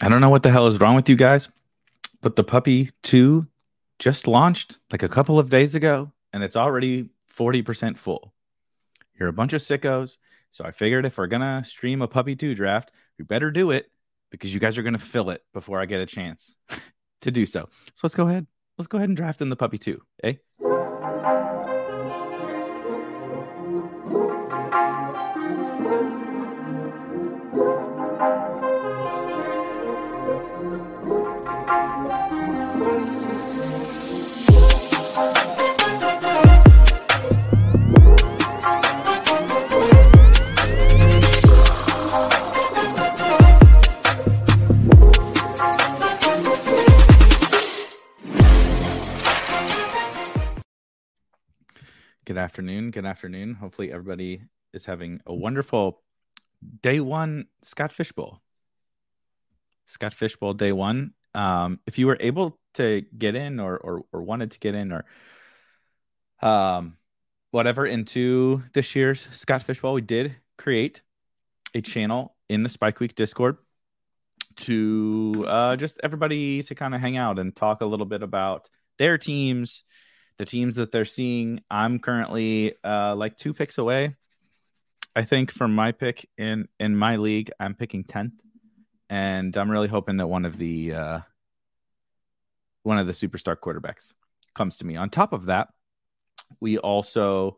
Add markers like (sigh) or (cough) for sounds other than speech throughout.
I don't know what the hell is wrong with you guys, but the puppy 2 just launched like a couple of days ago and it's already 40% full. You're a bunch of sickos. So I figured if we're going to stream a puppy 2 draft, we better do it because you guys are going to fill it before I get a chance (laughs) to do so. So let's go ahead. Let's go ahead and draft in the puppy 2, eh? Afternoon. Good afternoon. Hopefully, everybody is having a wonderful day one Scott Fishbowl. Scott Fishbowl day one. Um, if you were able to get in or, or, or wanted to get in or um, whatever into this year's Scott Fishbowl, we did create a channel in the Spike Week Discord to uh, just everybody to kind of hang out and talk a little bit about their teams the teams that they're seeing. I'm currently uh, like two picks away. I think from my pick in in my league, I'm picking tenth, and I'm really hoping that one of the uh, one of the superstar quarterbacks comes to me. On top of that, we also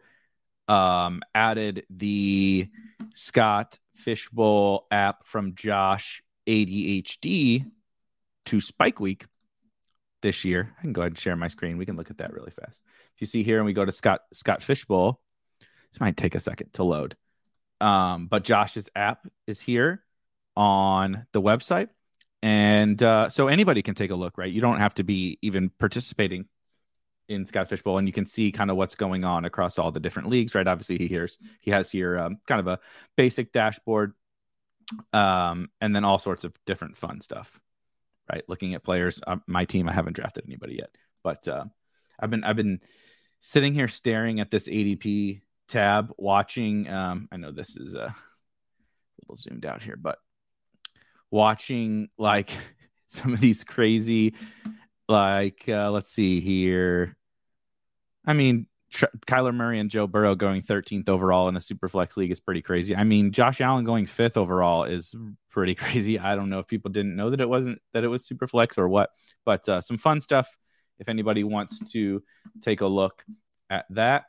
um, added the Scott Fishbowl app from Josh ADHD to Spike Week this year. I can go ahead and share my screen. We can look at that really fast. If you see here and we go to Scott Scott Fishbowl, this might take a second to load. Um, but Josh's app is here on the website. And uh, so anybody can take a look, right? You don't have to be even participating in Scott Fishbowl, and you can see kind of what's going on across all the different leagues, right? Obviously, he hears he has here um, kind of a basic dashboard, um, and then all sorts of different fun stuff right? Looking at players, uh, my team, I haven't drafted anybody yet, but uh, I've been I've been sitting here staring at this ADP tab, watching. Um, I know this is a little zoomed out here, but watching like (laughs) some of these crazy, like uh, let's see here. I mean, Kyler Murray and Joe Burrow going 13th overall in a super flex league is pretty crazy. I mean, Josh Allen going fifth overall is pretty (laughs) crazy. I don't know if people didn't know that it wasn't that it was super flex or what, but uh, some fun stuff. If anybody wants to take a look at that,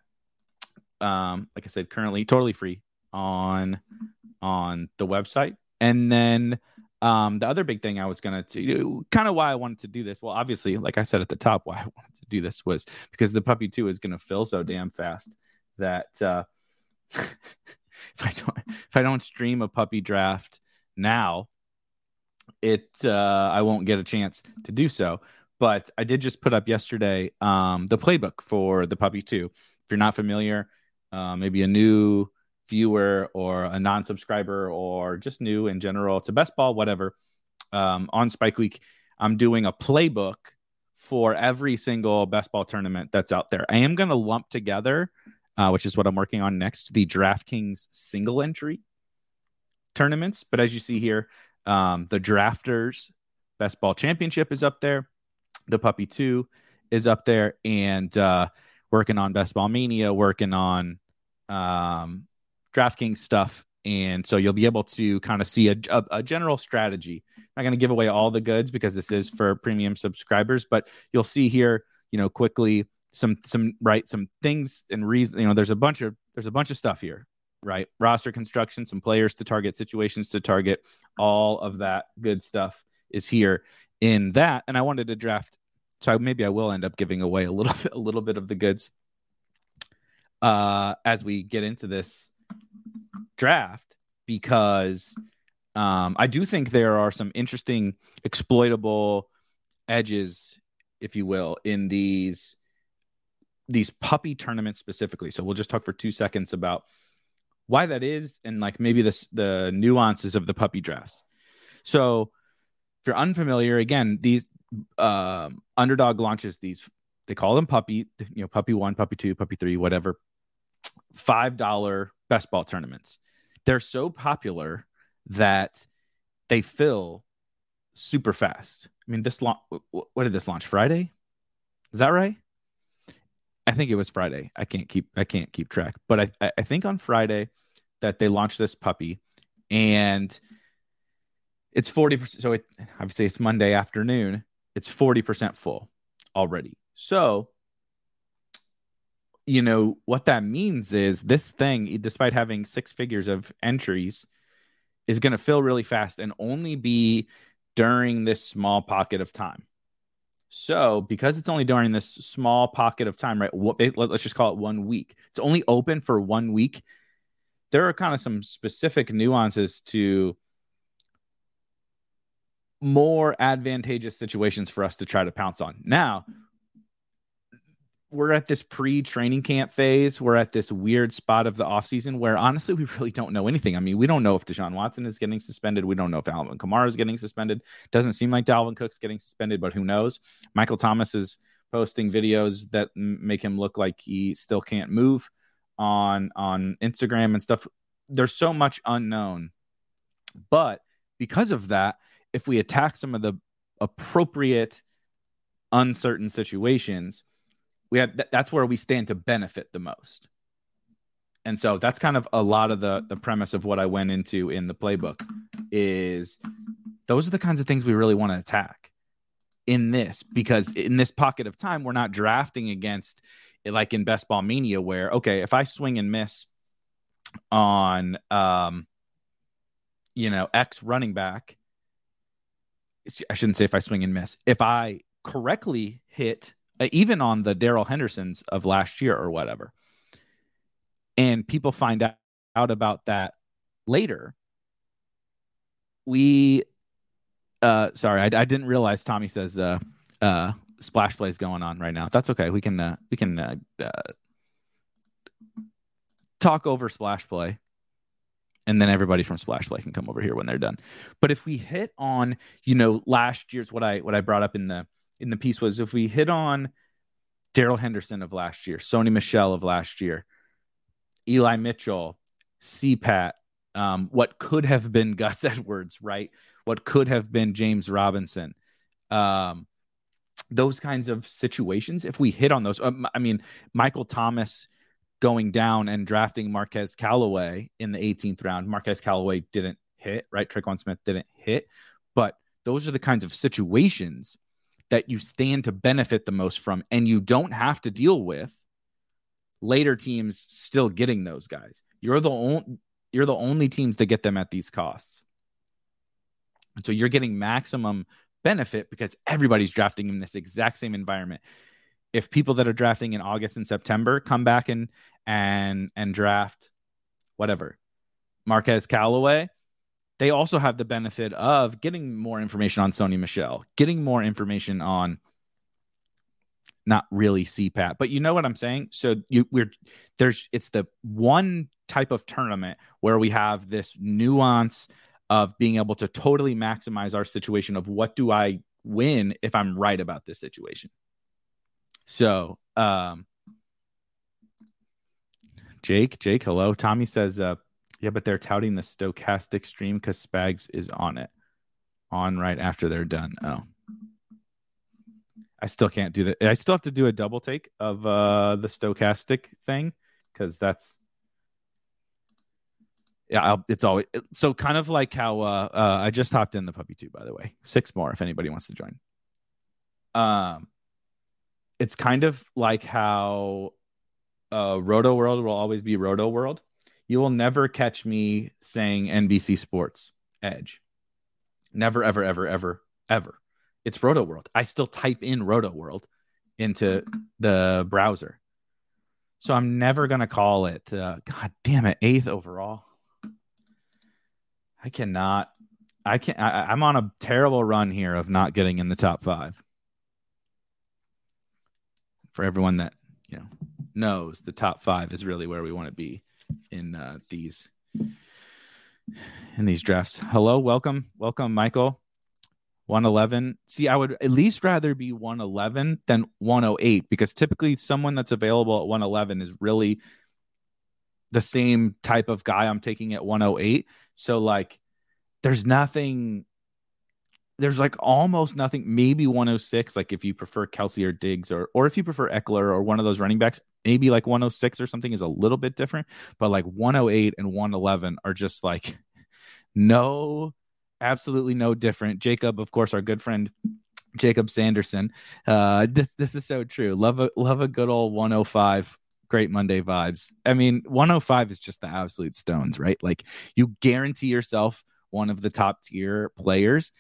um, like I said, currently totally free on on the website. And then um, the other big thing I was going to do, kind of why I wanted to do this, well, obviously, like I said at the top, why I (laughs) wanted to do this was because the puppy two is going to fill so damn fast that uh, (laughs) if I don't if I don't stream a puppy draft now, it uh, I won't get a chance to do so. But I did just put up yesterday um, the playbook for the puppy two. If you're not familiar, uh, maybe a new viewer or a non-subscriber or just new in general to best ball whatever um, on spike week i'm doing a playbook for every single best ball tournament that's out there. I am going to lump together uh, which is what i'm working on next the draftkings single entry tournaments. But as you see here um, the drafters best ball championship is up there. The puppy 2 is up there. And uh, working on best ball mania working on um, DraftKings stuff. And so you'll be able to kind of see a, a, a general strategy. I'm not going to give away all the goods because this is for premium subscribers, but you'll see here, you know, quickly some some right some things and reason. You know, there's a bunch of there's a bunch of stuff here, right? Roster construction, some players to target, situations to target, all of that good stuff is here in that. And I wanted to draft, so maybe I will end up giving away a little (laughs) bit, a little bit of the goods uh, as we get into this draft because um, I do think there are some interesting exploitable edges, if you will, in these these puppy tournaments specifically. So we'll just talk for two seconds about why that is and like maybe this the nuances of the puppy drafts. So if you're unfamiliar, again, these um, underdog launches these they call them puppy, you know, puppy one, puppy two, puppy three, whatever, five dollar best ball tournaments. They're so popular that they fill super fast. I mean, this launch, what did this launch Friday? Is that right? I think it was Friday. I can't keep I can't keep track, but I I think on Friday that they launched this puppy, and it's forty percent. So it obviously it's Monday afternoon. It's forty percent full already. So you know what that means is this thing, despite having six figures of entries, is going to fill really fast and only be during this small pocket of time. So, because it's only during this small pocket of time, right? What, let's just call it one week. It's only open for one week. There are kind of some specific nuances to more advantageous situations for us to try to pounce on. Now, we're at this pre-training camp phase. We're at this weird spot of the offseason where honestly we really don't know anything. I mean, we don't know if Deshaun Watson is getting suspended. We don't know if Alvin Kamara is getting suspended. Doesn't seem like Dalvin Cook's getting suspended, but who knows? Michael Thomas is posting videos that make him look like he still can't move on on Instagram and stuff. There's so much unknown. But because of that, if we attack some of the appropriate uncertain situations, we have th- that's where we stand to benefit the most. And so that's kind of a lot of the the premise of what i went into in the playbook is those are the kinds of things we really want to attack in this because in this pocket of time we're not drafting against like in best ball mania where okay if i swing and miss on um you know x running back i shouldn't say if i swing and miss. If i correctly hit even on the Darrell Hendersons of last year or whatever. And people find out, out about that later. We, uh, sorry, I, I didn't realize Tommy says, uh, uh, splash plays going on right now. That's okay. We can, uh, we can, uh, uh, talk over splash play and then everybody from splash play can come over here when they're done but if we hit on you know last year's what i what i brought up in the in the piece was if we hit on Darrell Henderson of last year, Sony Michel of last year, Eli Mitchell, CPAT, um, what could have been (laughs) Gus Edwards, right? What could have been James Robinson. Um, those kinds of situations, if we hit on those, um, I mean, Michael Thomas going down and drafting Marquez Callaway in the 18th round. Marquez Callaway didn't hit, right? Tre'Quan Smith didn't hit, but those are the kinds of situations that you stand to benefit the most from, and you don't have to deal with later teams still getting those guys. You're the only you're the only teams that get them at these costs. And so you're getting maximum benefit because everybody's drafting in this exact same environment. If people that are drafting in August and September come back and and and draft whatever Marquez Callaway, they also have the benefit of getting more information on Sony Michel, getting more information on not really CPAT, but you know what I'm saying? So you we're there's it's the one type of tournament where we have this nuance of being able to totally maximize our situation of what do I win if I'm right about this situation. So, um Jake, Jake, hello. Tommy says uh yeah, but they're touting the stochastic stream because Spags is on it, on right after they're done. Oh, I still can't do that. I still have to do a double take of uh, the stochastic thing because that's yeah. I'll, it's always so kind of like how uh, uh, I just hopped in the puppy too. By the way, six more if anybody wants to join. Um, it's kind of like how uh, Roto World will always be Roto World you will never catch me saying NBC Sports Edge. Never, ever, ever, ever, ever. It's Roto World. I still type in Roto World into the browser. So I'm never going to call it, uh, God damn it, eighth overall. I cannot I can't. I, I'm on a terrible run here of not getting in the top five. For everyone that you know knows, the top five is really where we want to be in uh, these in these drafts. Hello, welcome, welcome, Michael. 111. See, I would at least rather be 111 than 108 because typically someone that's available at 111 is really the same type of guy I'm taking at 108. So like there's nothing there's like almost nothing, maybe 106, like if you prefer Kelce or Diggs or or if you prefer Ekeler or one of those running backs, maybe like 106 or something is a little bit different. But like 108 and 111 are just like no absolutely no different. Jacob, of course, our good friend Jacob Sanderson. Uh, this this is so true. Love a love a good old 105. Great Monday vibes. I mean, 105 is just the absolute stones, right? Like you guarantee yourself one of the top tier players,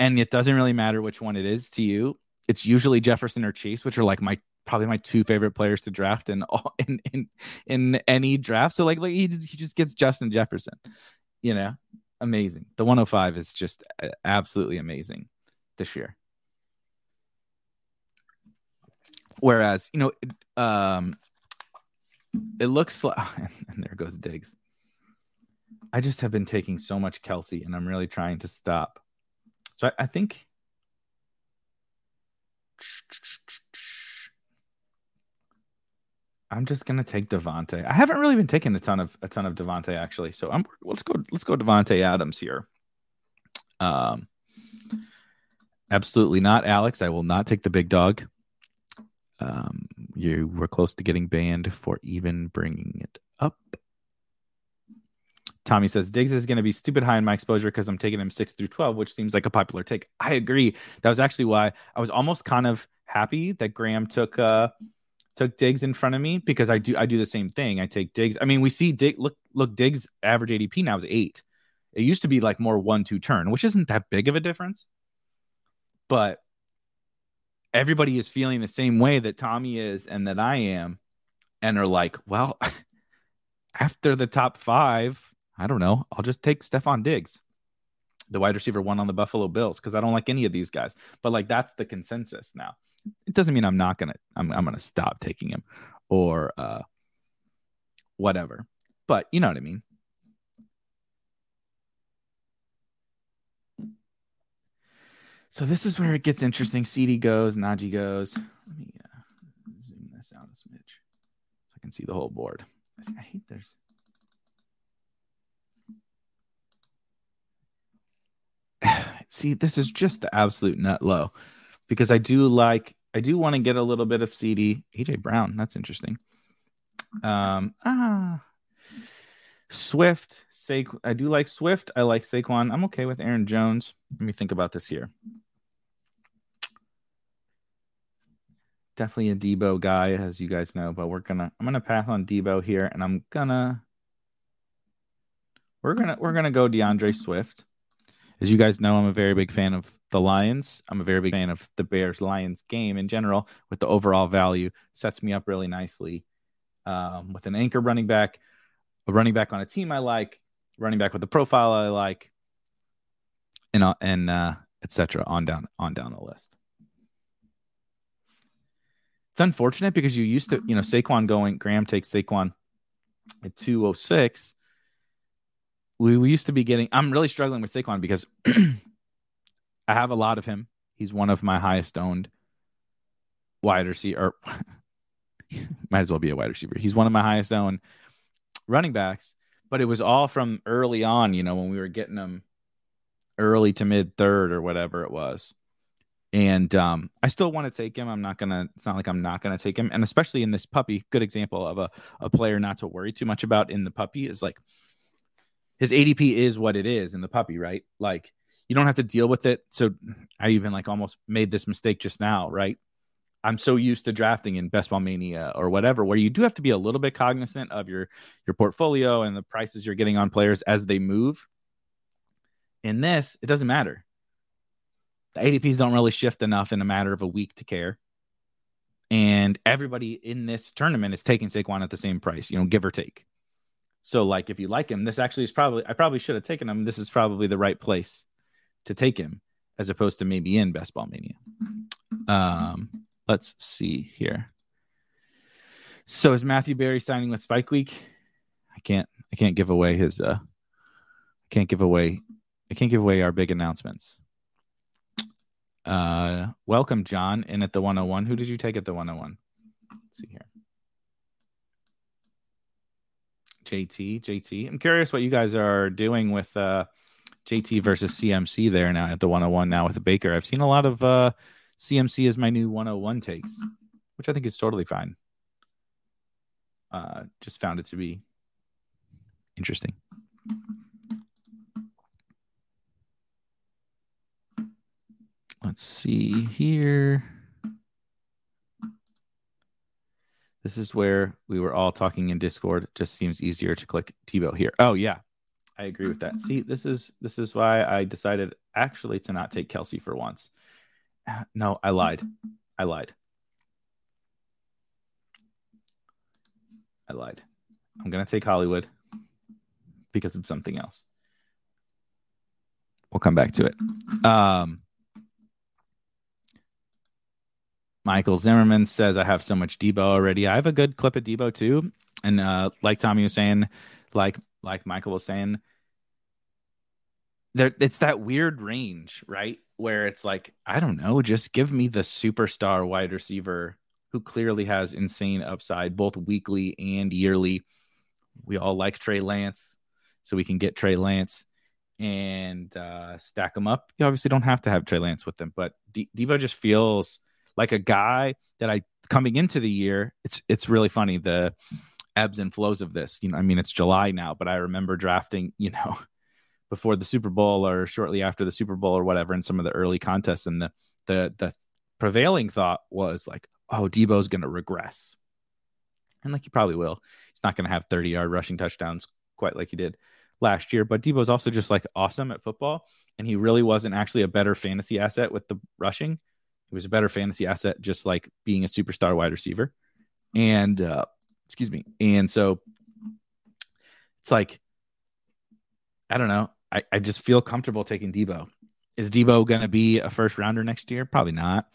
and it doesn't really matter which one it is to you. It's usually Jefferson or Chase, which are like my probably my two favorite players to draft in all (laughs) in in, in any draft. So like like he just, he just gets Justin Jefferson, you know amazing. The 105 is just uh, absolutely amazing this year. Whereas, you know, um, it looks like, (laughs) and there goes Diggs. I just have been taking so much Kelce, and I'm really trying to stop. So I, I think I'm just gonna take Davante. I haven't really been taking a ton of a ton of Davante actually, so I'm let's go let's go Davante Adams here. Um, absolutely not, Alex. I will not take the big dog. Um, you were close to getting banned for even bringing it up. Tommy says Diggs is going to be stupid high in my exposure because I'm taking him six through 12, which seems like a popular take. I agree. That was actually why I was almost kind of happy that Graham took uh, took Diggs in front of me because I do I do the same thing. I take Diggs. I mean, we see Dig look look Diggs average ADP now is eight. It used to be like more one two turn, which isn't that big of a difference. But everybody is feeling the same way that Tommy is and that I am, and are like, well, (laughs) after the top five, I don't know. I'll just take Stefon Diggs, the wide receiver one on the Buffalo Bills, because I don't like any of these guys. But like that's the consensus now it doesn't mean I'm not gonna I'm I'm gonna stop taking him or uh whatever. But you know what I mean. So this is where it gets interesting. CD goes, Najee goes. Let me uh, zoom this out a smidge so I can see the whole board. I hate there's. See, this is just the absolute nut low because I do like I do want to get a little bit of CD AJ Brown. That's interesting. Um ah Swift, Sa- I do like Swift. I like Saquon. I'm okay with Aaron Jones. Let me think about this here. Definitely a Deebo guy, as you guys know, but we're gonna I'm gonna pass on Deebo here, and I'm gonna we're gonna we're gonna go DeAndre Swift. As you guys know, I'm a very big fan of the Lions. I'm a very big fan of the Bears Lions game in general with the overall value. Sets me up really nicely um, with an anchor running back, a running back on a team I like, running back with the profile I like, and uh, and uh, etc. on down on down the list. It's unfortunate because you used to, you know, Saquon going, Graham takes Saquon at 206 we, we used to be getting. I'm really struggling with Saquon because (clears throat) I have a lot of him. He's one of my highest owned wide receiver. (laughs) might as well be a wide receiver. He's one of my highest owned running backs. But it was all from early on. You know, when we were getting them early to mid third or whatever it was. And um, I still want to take him. I'm not gonna. It's not like I'm not gonna take him. And especially in this puppy, good example of a a player not to worry too much about in the puppy is like his ADP is what it is in the puppy, right? Like you don't have to deal with it. So I even like almost made this mistake just now, right? I'm so used to drafting in Best Ball Mania or whatever, where you do have to be a little bit cognizant of your your portfolio and the prices you're getting on players as they move. In this, it doesn't matter. The ADPs don't really shift enough in a matter of a week to care. And everybody in this tournament is taking Saquon at the same price, you know, give or take. So like if you like him, this actually is probably I probably should have taken him. This is probably the right place to take him as opposed to maybe in Best Ball Mania. Um, let's see here. So is Matthew Barry signing with Spike Week? I can't I can't give away his uh I can't give away I can't give away our big announcements. Uh welcome John in at the 101. Who did you take at the 101? Let's see here. JT, JT. I'm curious what you guys are doing with uh, JT versus CMC there now at the 101 now with the Baker. I've seen a lot of uh, CMC as my new 101 takes, which I think is totally fine. Uh, just found it to be interesting. Let's see here. This is where we were all talking in Discord. It just seems easier to click Tebow here. Oh yeah, I agree with that. See, this is this is why I decided actually to not take Kelce for once. No, I lied. I lied. I lied. I'm gonna take Hollywood because of something else. We'll come back to it. Um, Michael Zimmerman says, I have so much Deebo already. I have a good clip of Deebo too. And uh, like Tommy was saying, like like Michael was saying, there it's that weird range, right? Where it's like, I don't know, just give me the superstar wide receiver who clearly has insane upside, both weekly and yearly. We all like Trey Lance, so we can get Trey Lance and uh, stack them up. You obviously don't have to have Trey Lance with them, but D- Deebo just feels like a guy that I coming into the year. It's it's really funny the ebbs and flows of this. You know, I mean, it's July now, but I remember drafting. (laughs) You know, before the Super Bowl or shortly after the Super Bowl or whatever in some of the early contests, and the the the prevailing thought was like, oh, Deebo's going to regress, and like he probably will. He's not going to have 30 yard rushing touchdowns quite like he did last year, but Deebo's also just like awesome at football, and he really wasn't actually a better fantasy asset with the rushing. He was a better fantasy asset, just like being a superstar wide receiver. And uh, excuse me. And so it's like, I don't know. I, I just feel comfortable taking Deebo. Is Deebo going to be a first rounder next year? Probably not.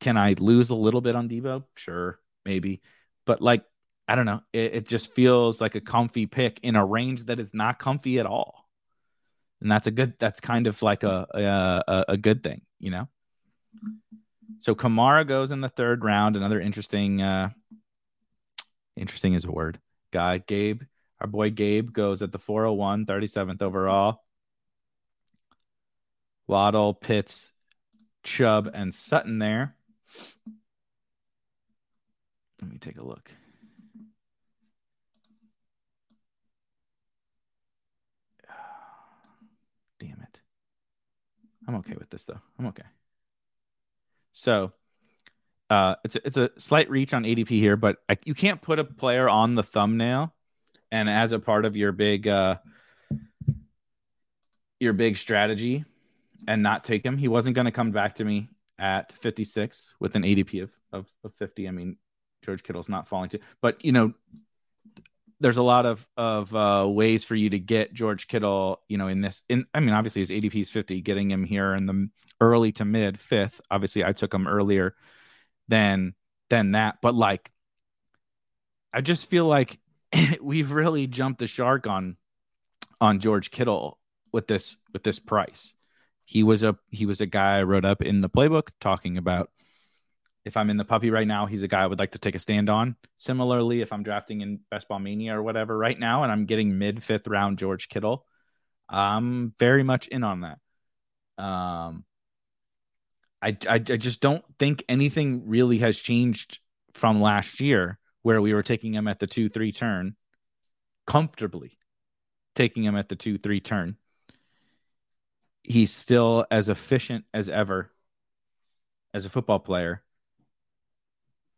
Can I lose a little bit on Deebo? Sure, maybe. But like, I don't know. It, it just feels like a comfy pick in a range that is not comfy at all. And that's a good, that's kind of like a, a, a good thing, you know? So Kamara goes in the third round. Another interesting, uh, interesting is a word. Guy Gabe, our boy Gabe goes at the 401, 37th overall. Waddle, Pitts, Chubb, and Sutton there. Let me take a look. (sighs) Damn it. I'm okay with this though. I'm okay. So uh, it's a, it's a slight reach on ADP here, but I, you can't put a player on the thumbnail and as a part of your big uh, your big strategy and not take him. He wasn't going to come back to me at 56 with an ADP of, of, of 50. I mean, George Kittle's not falling to, but you know, there's a lot of of uh, ways for you to get George Kittle. You know, in this, in I mean, obviously his ADP is 50. Getting him here in the early to mid fifth. Obviously, I took him earlier than than that, but like, I just feel like (laughs) we've really jumped the shark on on George Kittle with this with this price. He was a he was a guy I wrote up in the playbook talking about if I'm in the puppy right now, he's a guy I would like to take a stand on. Similarly, if I'm drafting in Best Ball Mania or whatever right now, and I'm getting mid fifth round George Kittle, I'm very much in on that. Um, I, I, I just don't think anything really has changed from last year where we were taking him at the two three turn comfortably taking him at the two three turn he's still as efficient as ever as a football player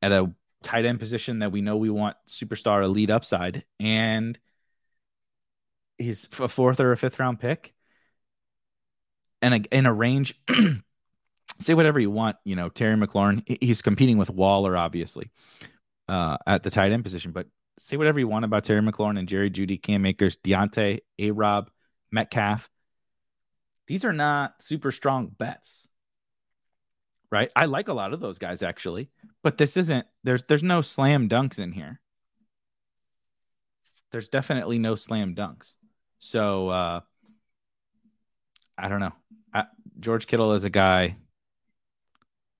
at a tight end position that we know we want superstar elite upside and he's a fourth or a fifth round pick and a, in a range (clears throat) say whatever you want you know terry mclaurin he's competing with waller obviously uh, at the tight end position but say whatever you want about Terry McLaurin and Jerry Jeudy Cam Akers, Diontae, A Rob, Metcalf. These are not super strong bets. Right? I like a lot of those guys actually, but this isn't there's there's no slam dunks in here. There's definitely no slam dunks. So uh I don't know. I, George Kittle is a guy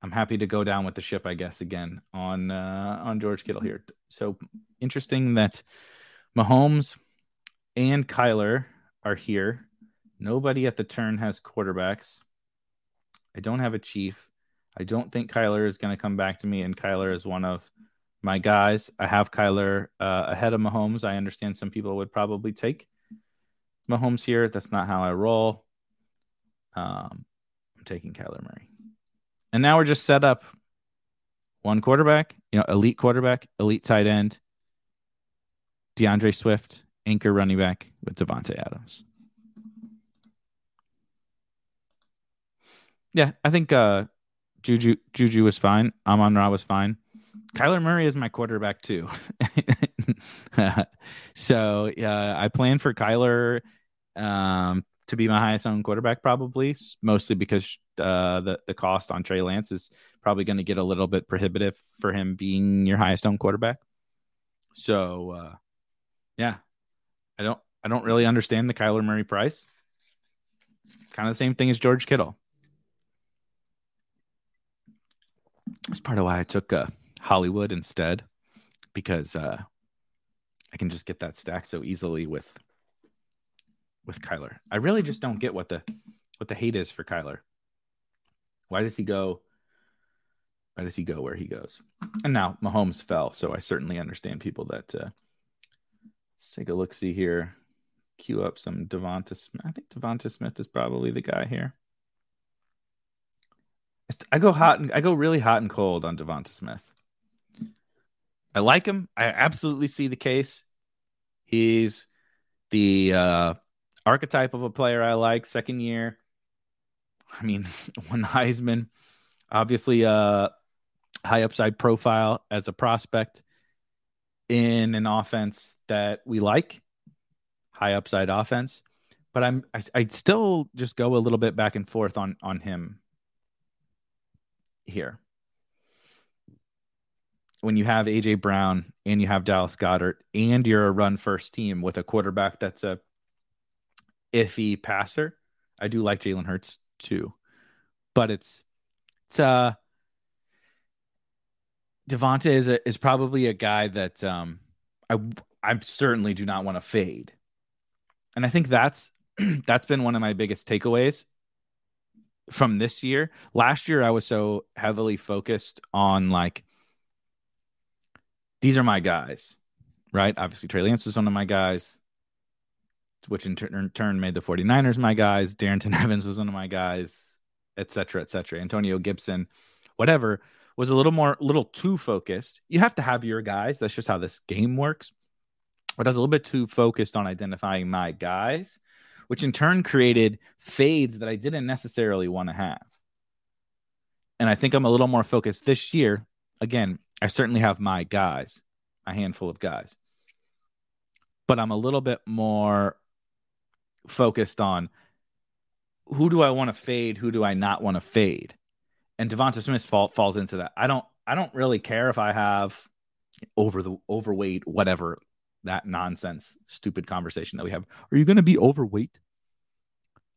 I'm happy to go down with the ship, I guess, again on uh, on George Kittle here. So interesting that Mahomes and Kyler are here. Nobody at the turn has quarterbacks. I don't have a chief. I don't think Kyler is going to come back to me, and Kyler is one of my guys. I have Kyler uh, ahead of Mahomes. I understand some people would probably take Mahomes here. That's not how I roll. Um, I'm taking Kyler Murray. And now we're just set up one quarterback, you know, elite quarterback, elite tight end, DeAndre Swift, anchor running back with Davante Adams. Yeah, I think uh, Juju Juju was fine. Amon Ra was fine. Kyler Murray is my quarterback too. (laughs) so uh, I plan for Kyler um, to be my highest owned quarterback, probably mostly because uh, the the cost on Trey Lance is probably going to get a little bit prohibitive for him being your highest owned quarterback. So, uh, yeah, I don't I don't really understand the Kyler Murray price. Kind of the same thing as George Kittle. That's part of why I took uh, Hollywood instead, because uh, I can just get that stack so easily with with Kyler. I really just don't get what the what the hate is for Kyler. Why does he go? Why does he go where he goes? And now Mahomes fell, so I certainly understand people that. Uh, let's take a look. See here. Cue up some Devonta Smith. I think Devonta Smith is probably the guy here. I go hot and I go really hot and cold on Devonta Smith. I like him. I absolutely see the case. He's the uh, archetype of a player I like. Second year, I mean, (laughs) won the Heisman. Obviously, a uh, high upside profile as a prospect in an offense that we like, high upside offense. But I'm I, I'd still just go a little bit back and forth on on him here. When you have AJ Brown and you have Dallas Goedert and you're a run first team with a quarterback that's a iffy passer, I do like Jalen Hurts too. But it's it's uh Devonta is a, is probably a guy that um I I certainly do not want to fade. And I think that's (clears throat) that's been one of my biggest takeaways from this year. Last year I was so heavily focused on like these are my guys, right? Obviously Trey Lance was one of my guys which in turn, turn made the 49ers my guys. Darrynton (laughs) Evans was one of my guys, et cetera, et cetera. Antonio Gibson, whatever, was a little more, little too focused. You have to have your guys. That's just how this game works. But I was a little bit too focused on identifying my guys, which in turn created fades that I didn't necessarily want to have. And I think I'm a little more focused this year. Again, I certainly have my guys, a handful of guys but I'm a little bit more focused on who do I want to fade, who do I not want to fade, and Devonta Smith fall, falls into that. I don't I don't really care if I have over the overweight whatever that nonsense stupid conversation that we have. Are you going to be overweight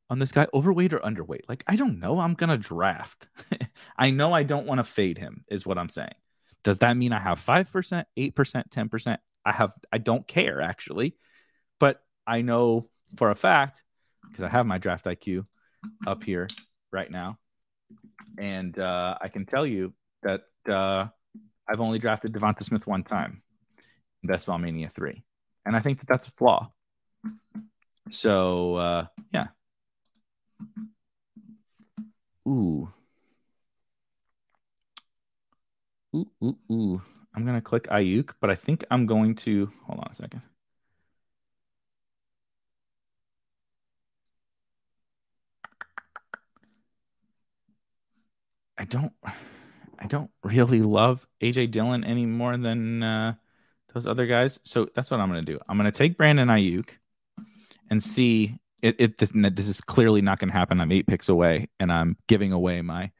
on this guy? Overweight or underweight? Like I don't know. I'm going to draft. (laughs) I know I don't want to fade him is what I'm saying. Does that mean I have 5%, 8%, 10%? I have I don't care actually. But I know for a fact because I have my draft IQ up here right now, and uh, I can tell you that uh, I've only drafted Devonta Smith one time Best Ball Mania three, and I think that that's a flaw. So uh, yeah. Ooh. Ooh, ooh, ooh. I'm gonna click Aiyuk, but I think I'm going to hold on a second. I don't I don't really love AJ Dillon any more than uh, those other guys. So that's what I'm going to do. I'm going to take Brandon Aiyuk and see it, it this, this is clearly not going to happen. I'm eight picks away, and I'm giving away my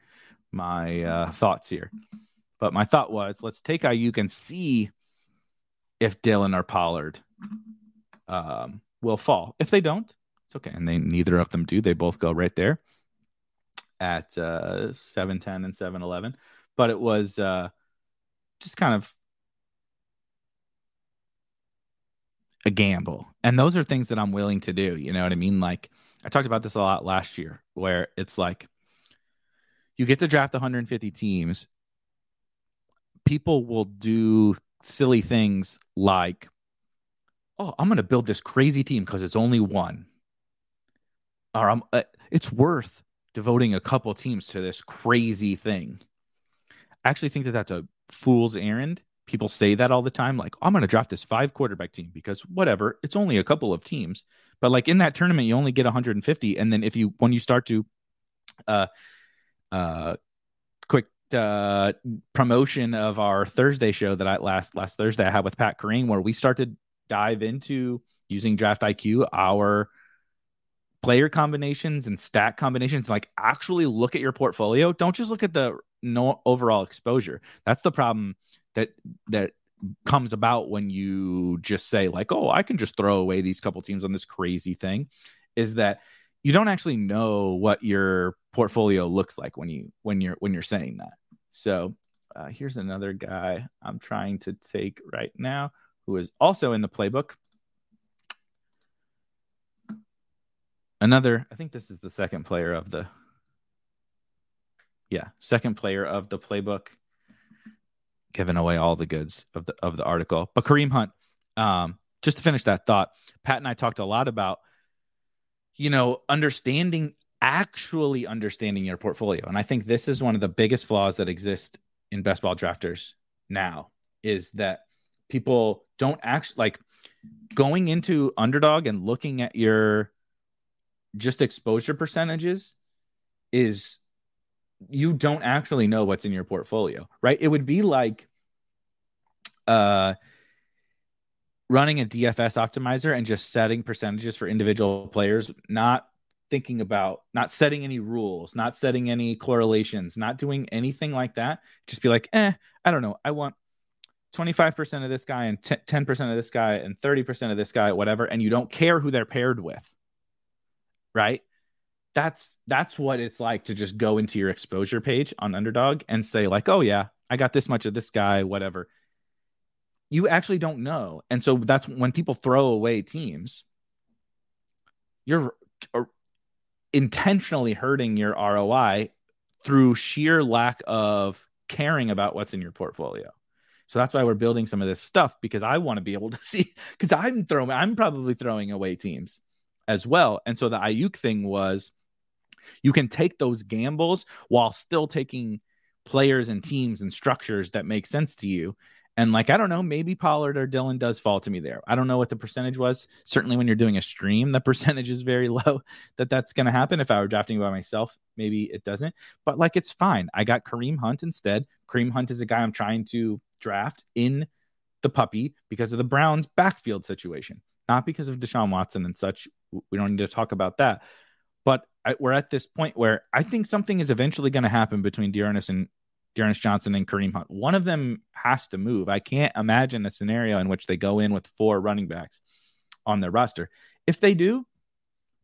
my uh, thoughts here. But my thought was, let's take Aiyuk and see if Dillon or Pollard um, will fall. If they don't, it's okay. And they neither of them do. They both go right there at uh, 710 and 711. But it was uh, just kind of a gamble. And those are things that I'm willing to do. You know what I mean? Like I talked about this a lot last year, where it's like you get to draft 150 teams. People will do silly things like, oh, I'm going to build this crazy team because it's only one. Or I'm, uh, it's worth devoting a couple teams to this crazy thing. I actually think that that's a fool's errand people say that all the time like i'm going to draft this five quarterback team because whatever it's only a couple of teams. But like in that tournament you only get 150 and then if you when you start to uh uh quick uh promotion of our thursday show that i last last thursday i had with pat Kerrane, where we start to dive into using draft iq our player combinations and stat combinations like actually look at your portfolio. Don't just look at the no overall exposure. That's the problem that that comes about when you just say like oh i can just throw away these couple teams on this crazy thing is that you don't actually know what your portfolio looks like when you when you're when you're saying that. So uh, here's another guy i'm trying to take right now who is also in the playbook. Another i think this is the second player of the yeah second player of the playbook giving away all the goods of the of the article. But Kareem Hunt, um, just to finish that thought, Pat and I talked a lot about, you know, understanding actually understanding your portfolio. And I think this is one of the biggest flaws that exist in best ball drafters now is that people don't actually like going into underdog and looking at your just exposure percentages is you don't actually know what's in your portfolio, right? It would be like uh running a DFS optimizer and just setting percentages for individual players, not thinking about not setting any rules, not setting any correlations, not doing anything like that. Just be like, eh, I don't know. I want 25% of this guy and 10% of this guy and 30% of this guy, whatever. And you don't care who they're paired with. Right that's that's what it's like to just go into your exposure page on underdog and say like oh yeah i got this much of this guy whatever. You actually don't know. And so that's when people throw away teams you're uh, intentionally hurting your roi through sheer lack of caring about what's in your portfolio. So that's why we're building some of this stuff because i want to be able to (laughs) see because i'm throwing i'm probably throwing away teams as well. And so the Aiyuk thing was you can take those gambles while still taking players and teams and structures that make sense to you. And like, I don't know, maybe Pollard or Dillon does fall to me there. I don't know what the percentage was. Certainly, when you're doing a stream, the (laughs) percentage is very low that that's going to happen. If I were drafting by myself, maybe it doesn't. But like, it's fine. I got Kareem Hunt instead. Kareem Hunt is a guy I'm trying to draft in the puppy because of the Browns' backfield situation, not because of Deshaun Watson and such. We don't need to talk about that. I, we're at this point where I think something is eventually going to happen between D'Ernest and D'Ernest Johnson and Kareem Hunt. One of them has to move. I can't imagine a scenario in which they go in with four running backs on their roster. If they do,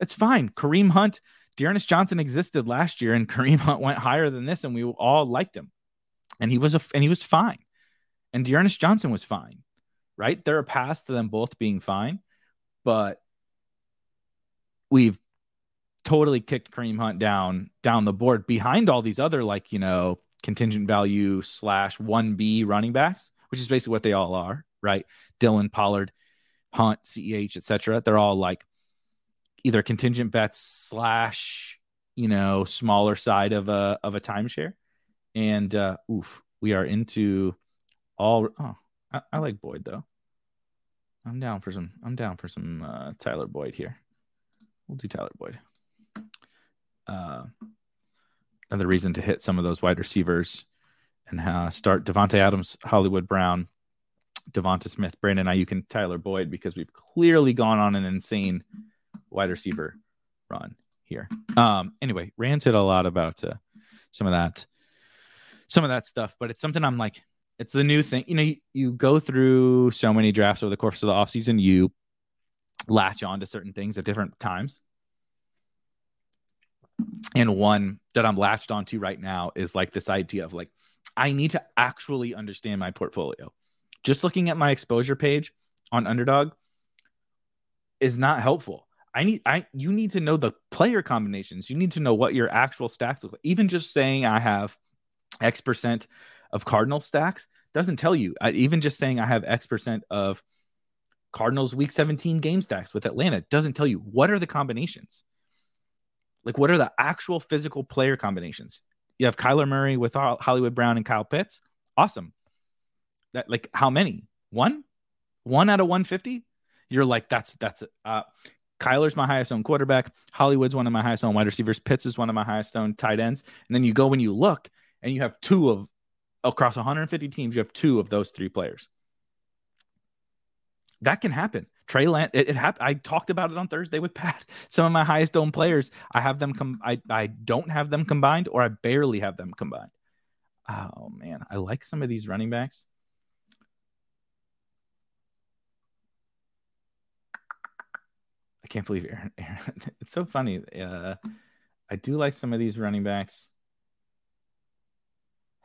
it's fine. Kareem Hunt, D'Ernest Johnson existed last year, and (laughs) Kareem Hunt went higher than this, and we all liked him, and he was a and he was fine, and D'Ernest Johnson was fine, right? There are paths to them both being fine, but we've totally kicked Kareem Hunt down down the board behind all these other like you know contingent value slash one B running backs, which is basically what they all are, right? Dillon Pollard, Hunt, Ceh, etc. They're all like either contingent bets slash you know smaller side of a of a timeshare, and uh, oof, we are into all. Oh, I, I like Boyd though. I'm down for some. I'm down for some uh, Tyler Boyd here. We'll do Tyler Boyd uh, another reason to hit some of those wide receivers and uh, start Davante Adams, Hollywood Brown, Devonta Smith, Brandon Aiyuk, and Tyler Boyd because we've clearly gone on an insane wide receiver run here. Um, anyway, ranted a lot about uh, some of that, some of that stuff, but it's something I'm like, it's the new thing. You know, you, you go through so many drafts over the course of the offseason, you latch on to certain things at different times. And one that I'm latched onto right now is like this idea of like, I need to actually understand my portfolio. Just looking at my exposure page on Underdog is not helpful. I need I you need to know the player combinations. You need to know what your actual stacks look like. Even just saying I have X percent of Cardinal stacks doesn't tell you. I, even just saying I have X percent of Cardinals week 17 game stacks with Atlanta doesn't tell you what are the combinations. Like what are the actual physical player combinations? You have Kyler Murray with Hollywood Brown and Kyle Pitts. Awesome. That like how many? One? One out of 150? You're like that's that's uh Kyler's my highest owned quarterback. Hollywood's one of my highest owned wide receivers. Pitts is one of my highest owned tight ends. And then you go when you look and you have two of across 150 teams, you have two of those three players. That can happen. Trey Lance, it, it happened. I talked about it on Thursday with Pat. (laughs) Some of my highest owned players, I have them come. I I don't have them combined, or I barely have them combined. Oh man, I like some of these running backs. I can't believe Aaron. (laughs) Aaron. It's so funny. Uh, I do like some of these running backs.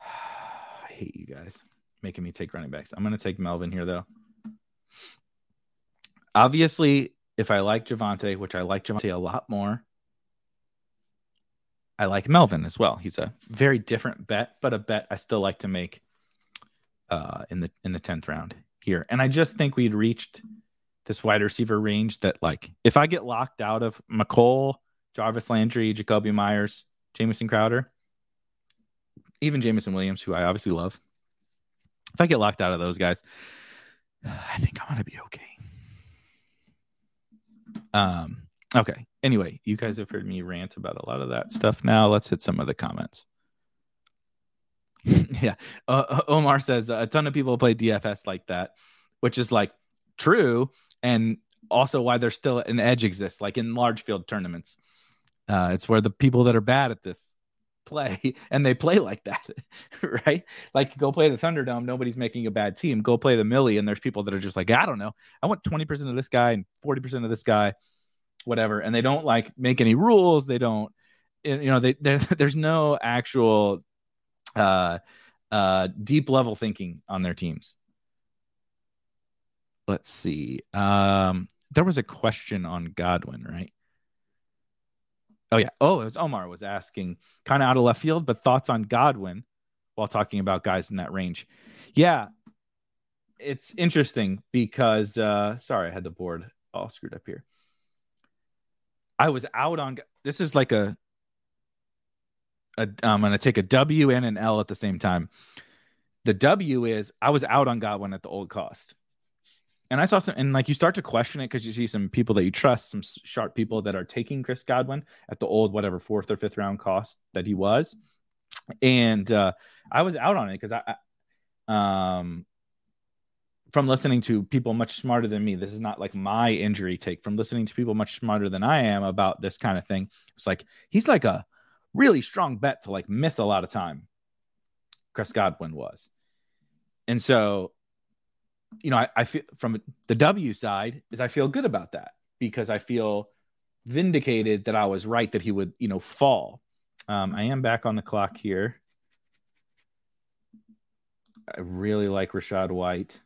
(sighs) I hate you guys making me take running backs. I'm going to take Melvin here, though. Obviously, if I like Javonte, which I like Javonte a lot more, I like Melvin as well. He's a very different bet, but a bet I still like to make uh, in the in the tenth round here. And I just think we'd reached this wide receiver range that like if I get locked out of Mecole, Jarvis Landry, Jakobi Meyers, Jamison Crowder, even Jameson Williams, who I obviously love, if I get locked out of those guys, (sighs) I think I'm gonna be okay. Um. Okay. Anyway, you guys have heard me rant about a lot of that stuff. Now let's hit some of the comments. (laughs) yeah. Uh, uh, Omar says a ton of people play DFS like that, which is like true and also why there's still an edge exists, like in large field tournaments. Uh, it's where the people that are bad at this play (laughs) and they play like that, (laughs) right? Like go play the Thunderdome, nobody's making a bad team. Go play the Millie, and there's people that are just like, I don't know, I want 20% of this guy and 40% of this guy, whatever. And they don't like make any rules. They don't, you know, they (laughs) there's no actual uh uh deep level thinking on their teams let's see. Um, there was a question on Godwin, right? Oh yeah. Oh, it was Omar was asking, kind of out of left field, but thoughts on Godwin while talking about guys in that range. Yeah, it's interesting because uh, sorry, I had the board all screwed up here. I was out on this is like a, a I'm gonna take a W and an L at the same time. The W is I was out on Godwin at the old cost and I saw some, and like you start to question it because you see some people that you trust, some sharp people that are taking Chris Godwin at the old whatever fourth or fifth round cost that he was, and uh, I was out on it because I, I, um, from listening to people much smarter than me. This is not like my injury take. From listening to people much smarter than I am about this kind of thing, it's like he's like a really strong bet to like miss a lot of time. Chris Godwin was, and so you know, I, I feel from the W side is I feel good about that because I feel vindicated that I was right that he would, you know, fall. Um, I am back on the clock here. I really like Rachaad White,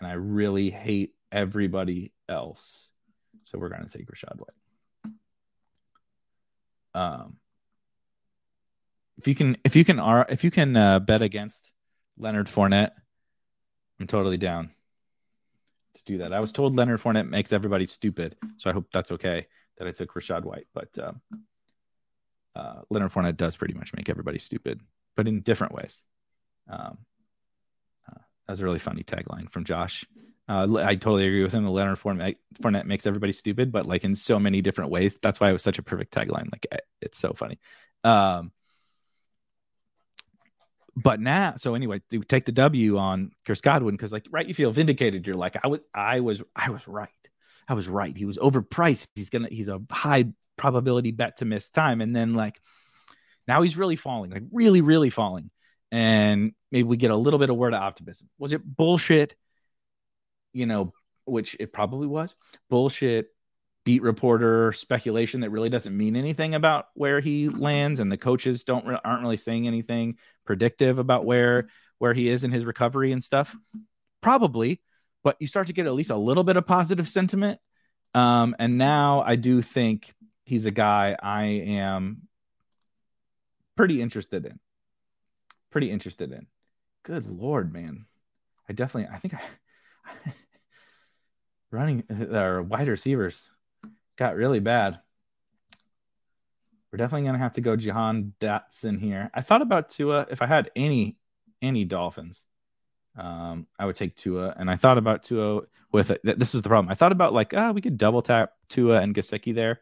and I really hate everybody else. So we're going to take Rachaad White. Um, if you can, if you can, if you can uh, bet against Leonard Fournette I'm totally down to do that. I was told Leonard Fournette makes everybody stupid, so I hope that's okay that I took Rachaad White. But um, uh, Leonard Fournette does pretty much make everybody stupid, but in different ways. Um, uh, that's a really funny tagline from Josh. Uh, I totally agree with him. The Leonard Fournette, Fournette makes everybody stupid, but like in so many different ways. That's why it was such a perfect tagline. Like it's so funny. Um, but now, so anyway, take the W on Chris Godwin because, like, right, you feel vindicated. You're like, I was, I was, I was right. I was right. He was overpriced. He's gonna, he's a high probability bet to miss time, and then like, now he's really falling, like really, really falling, and maybe we get a little bit of word of optimism. Was it bullshit? You know, which it probably was bullshit beat reporter speculation that really doesn't mean anything about where he lands and the coaches don't aren't really saying anything predictive about where where he is in his recovery and stuff. Probably but you start to get at least a little bit of positive sentiment. Um, and now i do think he's a guy i am pretty interested in pretty interested in. Good lord man. I definitely i think i (laughs) running or wide receivers got really bad. We're definitely gonna have to go Jahan Dotson here. I thought about Tua if I had any any Dolphins. Um, I would take Tua, and I thought about Tua with it. This was the problem. I thought about like, ah, we could double tap Tua and Gesicki there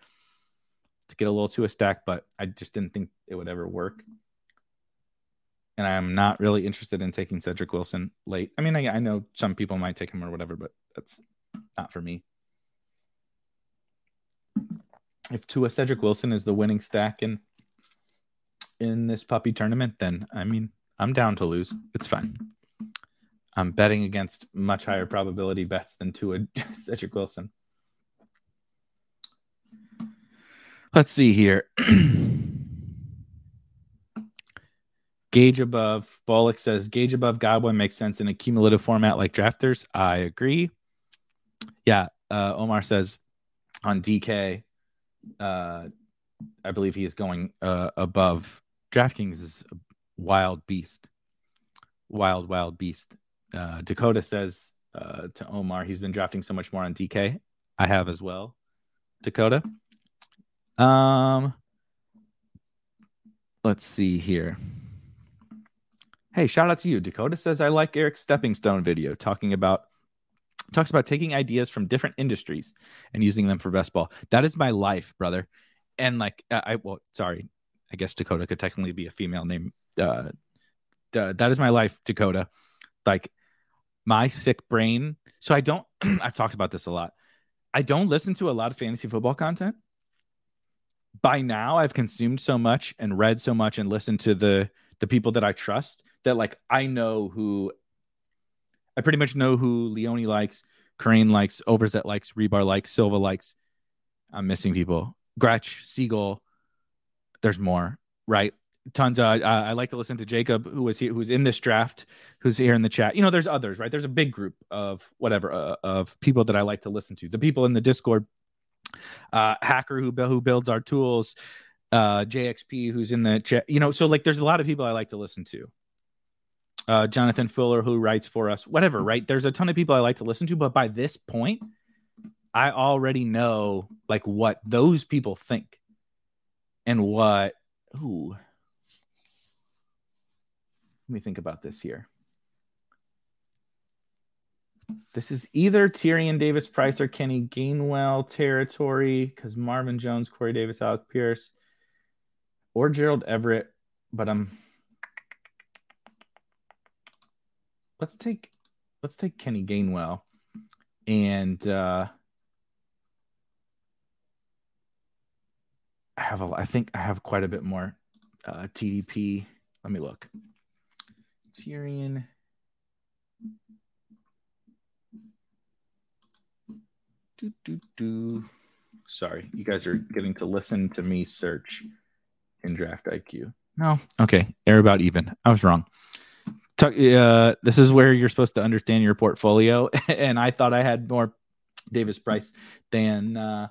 to get a little Tua stack, but I just didn't think it would ever work. And I'm not really interested in taking Cedric Wilson late. I mean, I, I know some people might take him or whatever, but that's not for me if Tua Cedric Wilson is the winning stack in in this puppy tournament, then I mean I'm down to lose. It's fine. I'm betting against much higher probability bets than Tua (laughs) Cedric Wilson. Let's see here. (clears throat) gauge above. Bollock says gauge above Godwin makes sense in a cumulative format like drafters. I agree. Yeah. Uh, Omar says on DK, uh, I believe he is going uh, above. DraftKings is a wild beast, wild wild beast. Uh, Dakota says uh, to Omar, he's been drafting so much more on DK. I have as well. Dakota. Um, let's see here. Hey, shout out to you. Dakota says I like Eric's stepping stone video talking about talks about taking ideas from different industries and using them for best ball. That is my life, brother. And like I well, sorry, I guess Dakota could technically be a female name. Uh, uh, that is my life, Dakota. Like my sick brain. So I don't. (clears throat) I've talked about this a lot. I don't listen to a lot of fantasy football content. By now, I've consumed so much and read so much and listened to the the people that I trust that like I know who I pretty much know who Leone likes, Crane likes, Overzet likes, Rebar likes, Silva likes. I'm missing people. Gretch, Siegel. There's more, right? Tons. Of, uh, I like to listen to Jacob, who was here, who's in this draft, who's here in the chat. You know, there's others, right? There's a big group of whatever uh, of people that I like to listen to. The people in the Discord, uh, Hacker who who builds our tools, uh, JXP who's in the chat. You know, so like there's a lot of people I like to listen to uh, Jonathan Fuller, who writes for us, whatever, right? There's a ton of people I like to listen to, but by this point, I already know like what those people think and what. Ooh, let me think about this here. This is either Tyrion Davis Price or Kenny Gainwell territory because Marvin Jones, Corey Davis, Alec Pierce, or Gerald Everett, but I'm let's take let's take Kenny Gainwell and uh I have a I think I have quite a bit more uh TDP. Let me look. Tyrion do, do, do. Sorry, you guys are getting to listen to me search in Draft IQ. No, okay, air about even. I was wrong uh, this is where you're supposed to understand your portfolio, (laughs) and I thought I had more Davis Price than uh,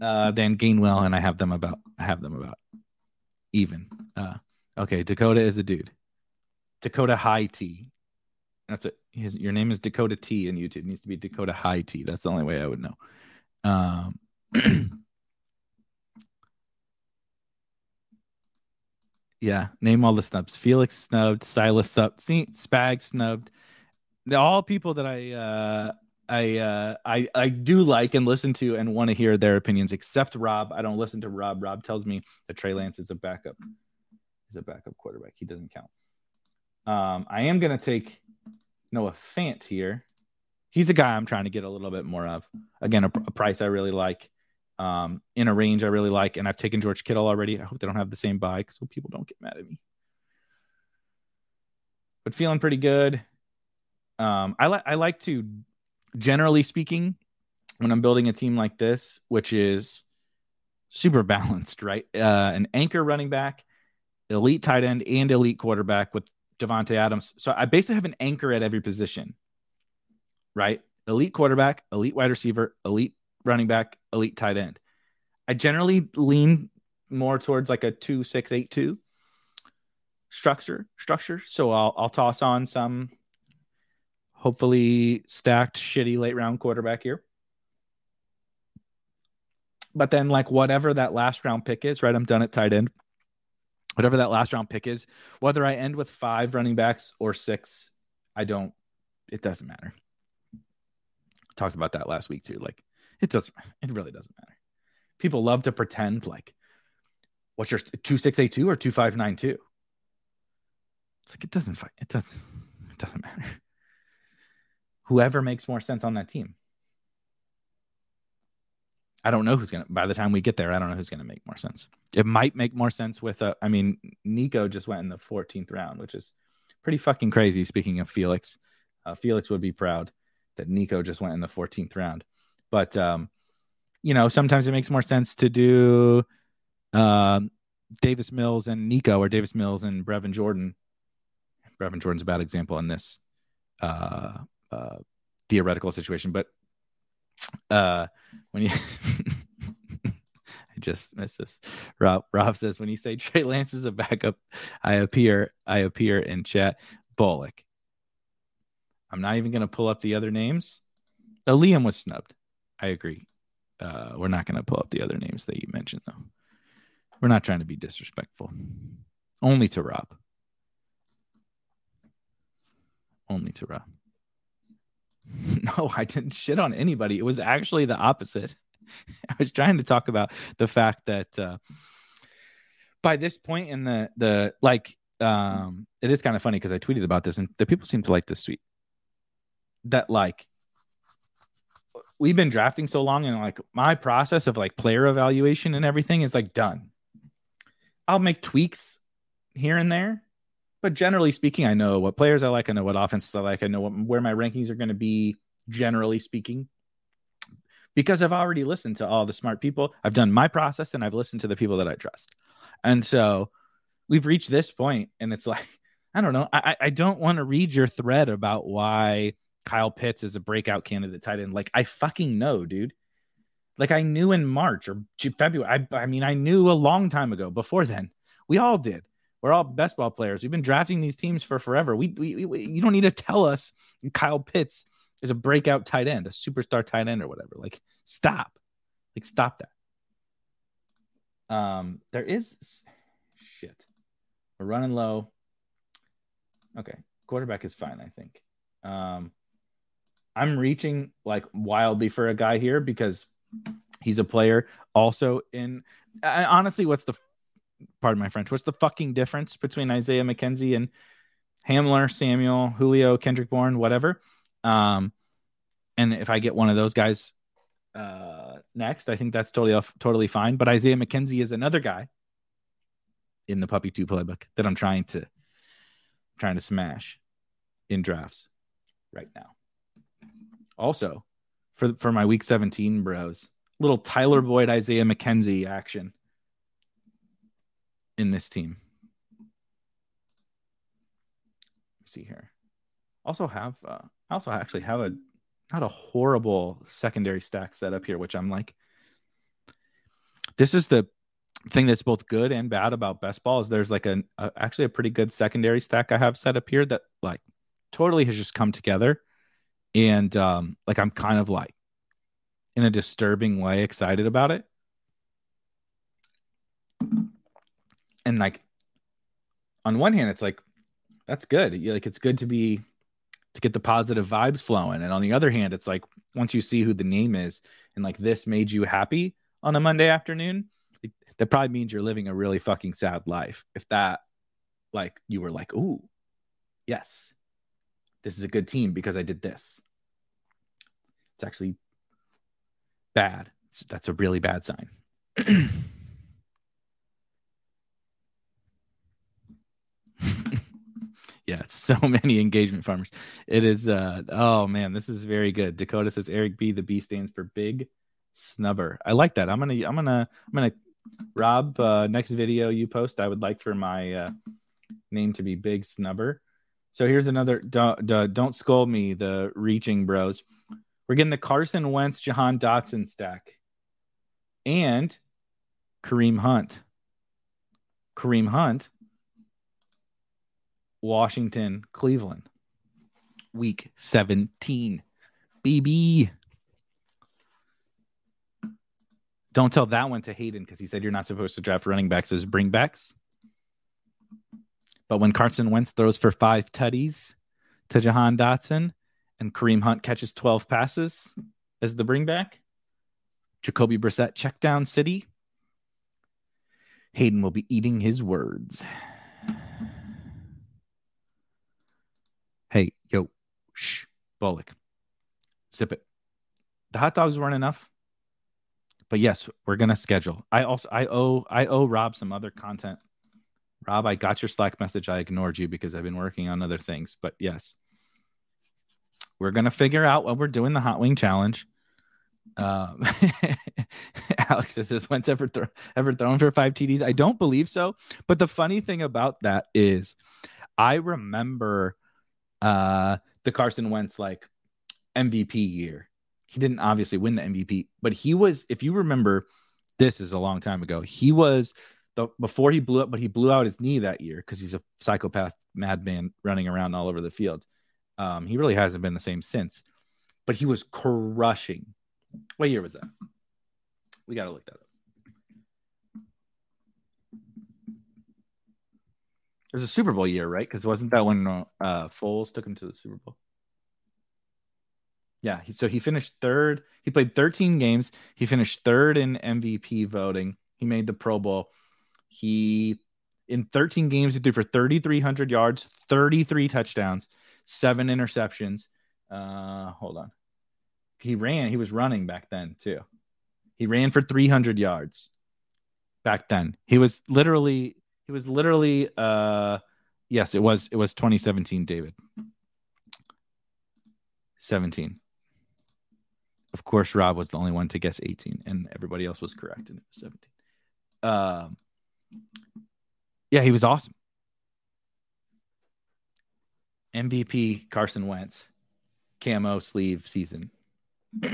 uh, than Gainwell, and I have them about I have them about even. Uh, okay, Dakota is a dude. Dakota High T. That's it. His, your name is Dakota T in YouTube. It needs to be Dakota High T. That's the only way I would know. Um, (clears throat) Yeah, name all the snubs. Felix snubbed, Silas snubbed, Spag snubbed. All people that I uh I uh I I do like and listen to and want to hear their opinions, except Rob. I don't listen to Rob. Rob tells me that Trey Lance is a backup. He's a backup quarterback. He doesn't count. Um, I am to take Noah Fant here. He's a guy I'm trying to get a little bit more of. Again, a, a price I really like, um, in a range I really like, and I've taken George Kittle already. I hope they don't have the same buy so people don't get mad at me. But feeling pretty good. Um, I like I like to, generally speaking, when I'm building a team like this, which is super (laughs) balanced, right? Uh, an anchor running back, elite tight end, and elite quarterback with Davante Adams. So I basically have an anchor at every position, right? Elite quarterback, elite wide receiver, elite running back, elite tight end. I generally lean more towards like a two six eight two structure structure. So I'll I'll toss on some hopefully stacked shitty late round quarterback here. But then like whatever that last round pick is, right? I'm done at tight end. Whatever that last round pick is, whether I end with five running backs or six, I don't it doesn't matter. Talked about that last week too. Like it doesn't it really doesn't matter. People love to pretend like what's your 2682 or 2592? It's like it doesn't it doesn't it doesn't matter. Whoever makes more sense on that team. I don't know who's gonna. By the time we get there, I don't know who's gonna make more sense. It might make more sense with a. I mean, Nico just went in the 14th round, which is pretty fucking crazy. Speaking of Felix, uh, Felix would be proud that Nico just went in the 14th round. But um, you know, sometimes it makes more sense to do uh, Davis Mills and Nico, or Davis Mills and Brevin Jordan. Brevin Jordan's a bad example in this uh, uh, theoretical situation, but uh, when you (laughs) I just missed this. Rob Rob says when you say Trey Lance is a backup, I appear I appear in chat. Bullock. I'm not even gonna pull up the other names. Liam was snubbed. I agree. Uh, we're not gonna pull up the other names that you mentioned though. We're not trying to be disrespectful. Only to Rob. Only to Rob. (laughs) No, I didn't shit on anybody. It was actually the opposite. (laughs) I was trying to talk about the fact that uh, by this point in the the like um it is kind of funny because I tweeted about this and the people seem to like this tweet. That like we've been drafting so long and like my process of like player evaluation and everything is like done. I'll make tweaks here and there, but generally speaking, I know what players I like. I know what offenses I like. I know what, where my rankings are going to be, generally speaking, because I've already listened to all the smart people. I've done my process and I've listened to the people that I trust. And so we've reached this point, and it's like, (laughs) I don't know. I, I don't want to read your thread about why Kyle Pitts is a breakout candidate tight end. Like, I fucking know, dude. Like, I knew in March or February. I, I mean, I knew a long time ago before then. We all did. We're all best ball players. We've been drafting these teams for forever. We, we, we you don't need to tell us Kyle Pitts is a breakout tight end, a superstar tight end or whatever. Like stop. Like stop that. Um there is shit. We're running low. Okay. Quarterback is fine, I think. Um I'm reaching like wildly for a guy here because he's a player also in I, honestly what's the pardon my French, what's the fucking difference between Isaiah McKenzie and Hamler, Samuel, Julio, Kendrick Bourne, whatever? Um, and if I get one of those guys uh, next, I think that's totally totally fine. But Isaiah McKenzie is another guy in the puppy two playbook that I'm trying to trying to smash in drafts right now. Also, for for my week 17 bros, little Tyler Boyd, Isaiah McKenzie action in this team. see here. Also have uh, I also actually have a not a horrible secondary stack set up here, which I'm like, this is the thing that's both good and bad about best ball is there's like a, a actually a pretty good secondary stack I have set up here that like totally has just come together, and um like I'm kind of like in a disturbing way excited about it. And like on one hand it's like that's good. Like it's good to be to get the positive vibes flowing. And on the other hand it's like once you see who the name is and like this made you happy on a monday afternoon that probably means you're living a really fucking sad life. If that like you were like, ooh, yes, this is a good team because I did this. It's actually bad. It's, that's a really bad sign. (clears throat) yeah, so (laughs) many engagement farmers. It is uh oh man, this is very good. Dakota says Eric B, the B stands for big snubber. I like that. I'm gonna I'm gonna I'm gonna Rob, uh next video you post, I would like for my uh name to be Big Snubber. So here's another don't, don't scold me, the reaching bros. We're getting the Carson Wentz, Jahan Dotson stack. And Kareem Hunt. Kareem Hunt Washington, Cleveland. Week 17. BB. Don't tell that one to Hayden because he said you're not supposed to draft running backs as bringbacks. But when Carson Wentz throws for five tutties to Jahan Dotson and Kareem Hunt catches 12 passes as the bringback, Jacoby Brissett check down city, Hayden will be eating his words. Hey, yo, shh, Bullock, sip it. The hot dogs weren't enough, but yes, we're gonna schedule. I also I owe I owe Rob some other content. Rob, I got your Slack message. I ignored you because I've been working on other things. But yes, we're gonna figure out what we're doing the hot wing challenge. Um, (laughs) Alex says, "Has Wentz ever throw, ever thrown for five TDs?" I don't believe so. But the funny thing about that is, I remember uh, the Carson Wentz like MVP year. He didn't obviously win the MVP, but he was, if you remember, this is a long time ago. He was the before he blew up, but he blew out his knee that year because he's a psychopath madman running around all over the field. Um, he really hasn't been the same since, but he was crushing. What year was that? We got to look that up. It was a Super Bowl year, right? Because wasn't that when uh, Foles took him to the Super Bowl? Yeah, he, so he finished third. He played 13 games. He finished third in MVP voting. He made the Pro Bowl. He in 13 games he threw for 3,300 yards, 33 touchdowns, seven interceptions. Uh, hold on. He ran. He was running back then too. He ran for 300 yards back then. He was literally he was literally uh yes, it was it was 2017, David. 17. Of course, Rob was the only one to guess 18, and everybody else was correct, and it was 17. Um, yeah, he was awesome. MVP Carson Wentz, camo sleeve season. (clears throat)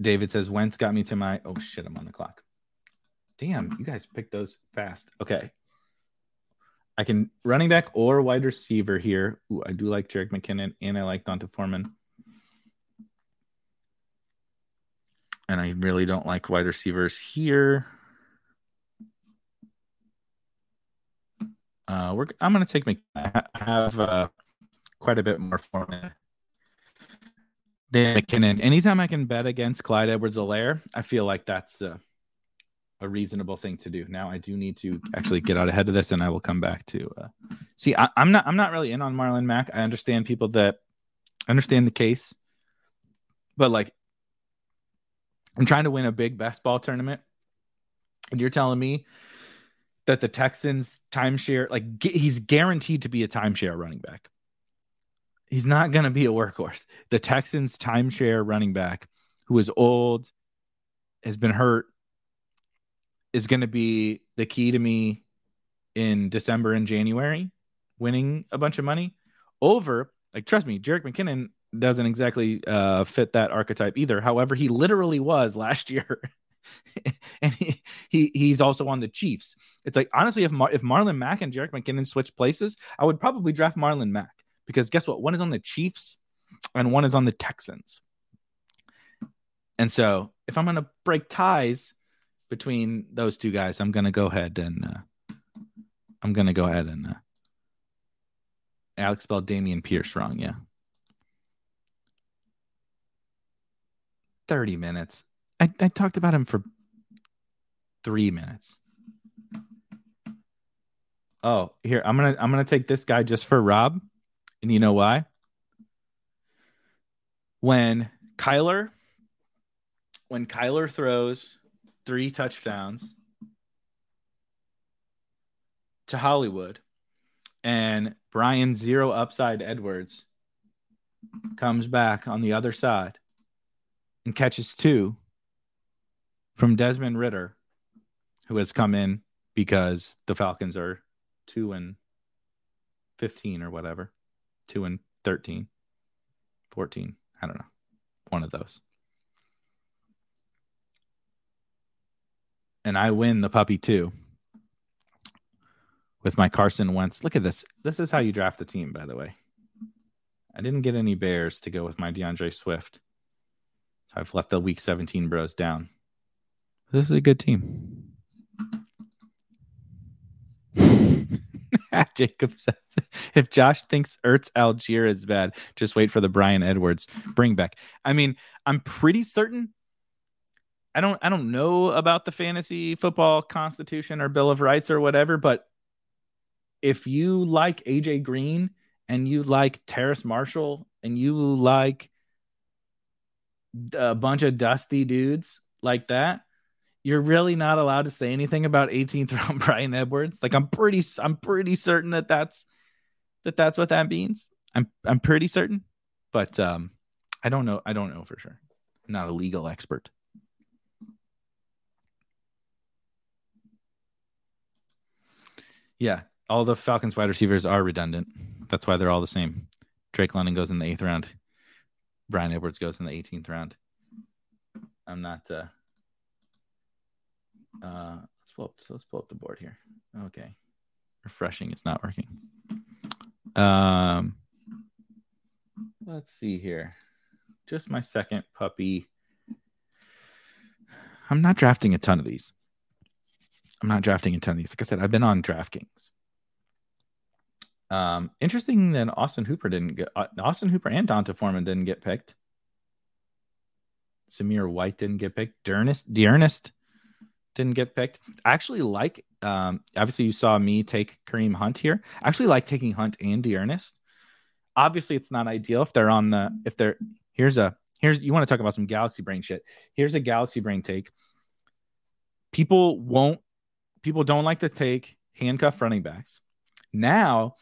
David says Wentz got me to my oh shit, I'm on the clock. Damn, you guys picked those fast. Okay. I can running back or wide receiver here. Ooh, I do like Jerick McKinnon and I like D'Onta Foreman. And I really don't like wide receivers here. Uh, we're I'm gonna take my I have uh, quite a bit more Foreman Dan McKinnon. Anytime I can bet against Clyde Edwards-Helaire, I feel like that's a, a, reasonable thing to do. Now I do need to actually get out ahead of this, and I will come back to uh, see. I, am not. I'm not really in on Marlon Mack. I understand people that understand the case, but like, I'm trying to win a big best ball tournament, and you're telling me that the Texans timeshare, like, he's guaranteed to be a timeshare running back he's not going to be a workhorse. The Texans timeshare running back who is old, has been hurt, is going to be the key to me in December and January, winning a bunch of money over, like, trust me, Jerick McKinnon doesn't exactly uh, fit that archetype either. However, he literally was last (laughs) year. and he, he he's also on the Chiefs. It's like honestly, if Mar- if Marlon Mack and Jerick McKinnon switch places, I would probably draft Marlon Mack because guess what? One is on the Chiefs and one is on the Texans. And so if I'm going to break ties between those two guys, I'm to go ahead and uh, I'm to go ahead and uh, Alex spelled Dameon Pierce wrong. Yeah. 30 minutes. I, I talked about him for three minutes. Oh, here I'm gonna I'm gonna take this guy just for Rob, and you know why? When Kyler, when Kyler throws three touchdowns to Hollywood, and Bryan zero upside Edwards comes back on the other side and catches two from Desmond Ridder, who has come in because the Falcons are two and 15 or whatever, two and 13, 14. I don't know. One of those. And I win the puppy too with my Carson Wentz. Look at this. This is how you draft a team, by the way. I didn't get any Bears to go with my D'Andre Swift. So I've left the week 17 bros down. This is a good team. (laughs) Jacob says, if Josh thinks Ertz Allgeier is bad, just wait for the Bryan Edwards bring back. I mean, I'm pretty certain. I don't I don't know about the fantasy football constitution or bill of rights or whatever, but if you like AJ Green and you like Terrace Marshall and you like a bunch of dusty dudes like that, you're really not allowed to say anything about 18th round (laughs) Bryan Edwards. Like I'm pretty I'm pretty certain that that's that that's what that means. I'm I'm pretty certain, but um I don't know I don't know for sure. I'm not a legal expert. Yeah, all the Falcons wide receivers are redundant. That's why they're all the same. Drake London goes in the eighth round. Bryan Edwards goes in the 18th round. I'm not uh uh, let's pull up. Let's pull up the board here. Okay, refreshing. It's not working. Um, let's see here. Just my second puppy. I'm not drafting a ton of these. I'm not drafting a ton of these. Like I said, I've been on DraftKings. Um, interesting that Austin Hooper didn't get uh, Austin Hooper and D'Onta Foreman didn't get picked. Zamir White didn't get picked. D'Ernest, D'Ernest didn't get picked. I actually like, um, obviously, you saw me take Kareem Hunt here. I actually like taking Hunt and D'Ernest. Obviously, it's not ideal if they're on the, if they're, here's a, here's, you want to talk about some galaxy brain shit. Here's a galaxy brain take. People won't, people don't like to take handcuff running backs. Now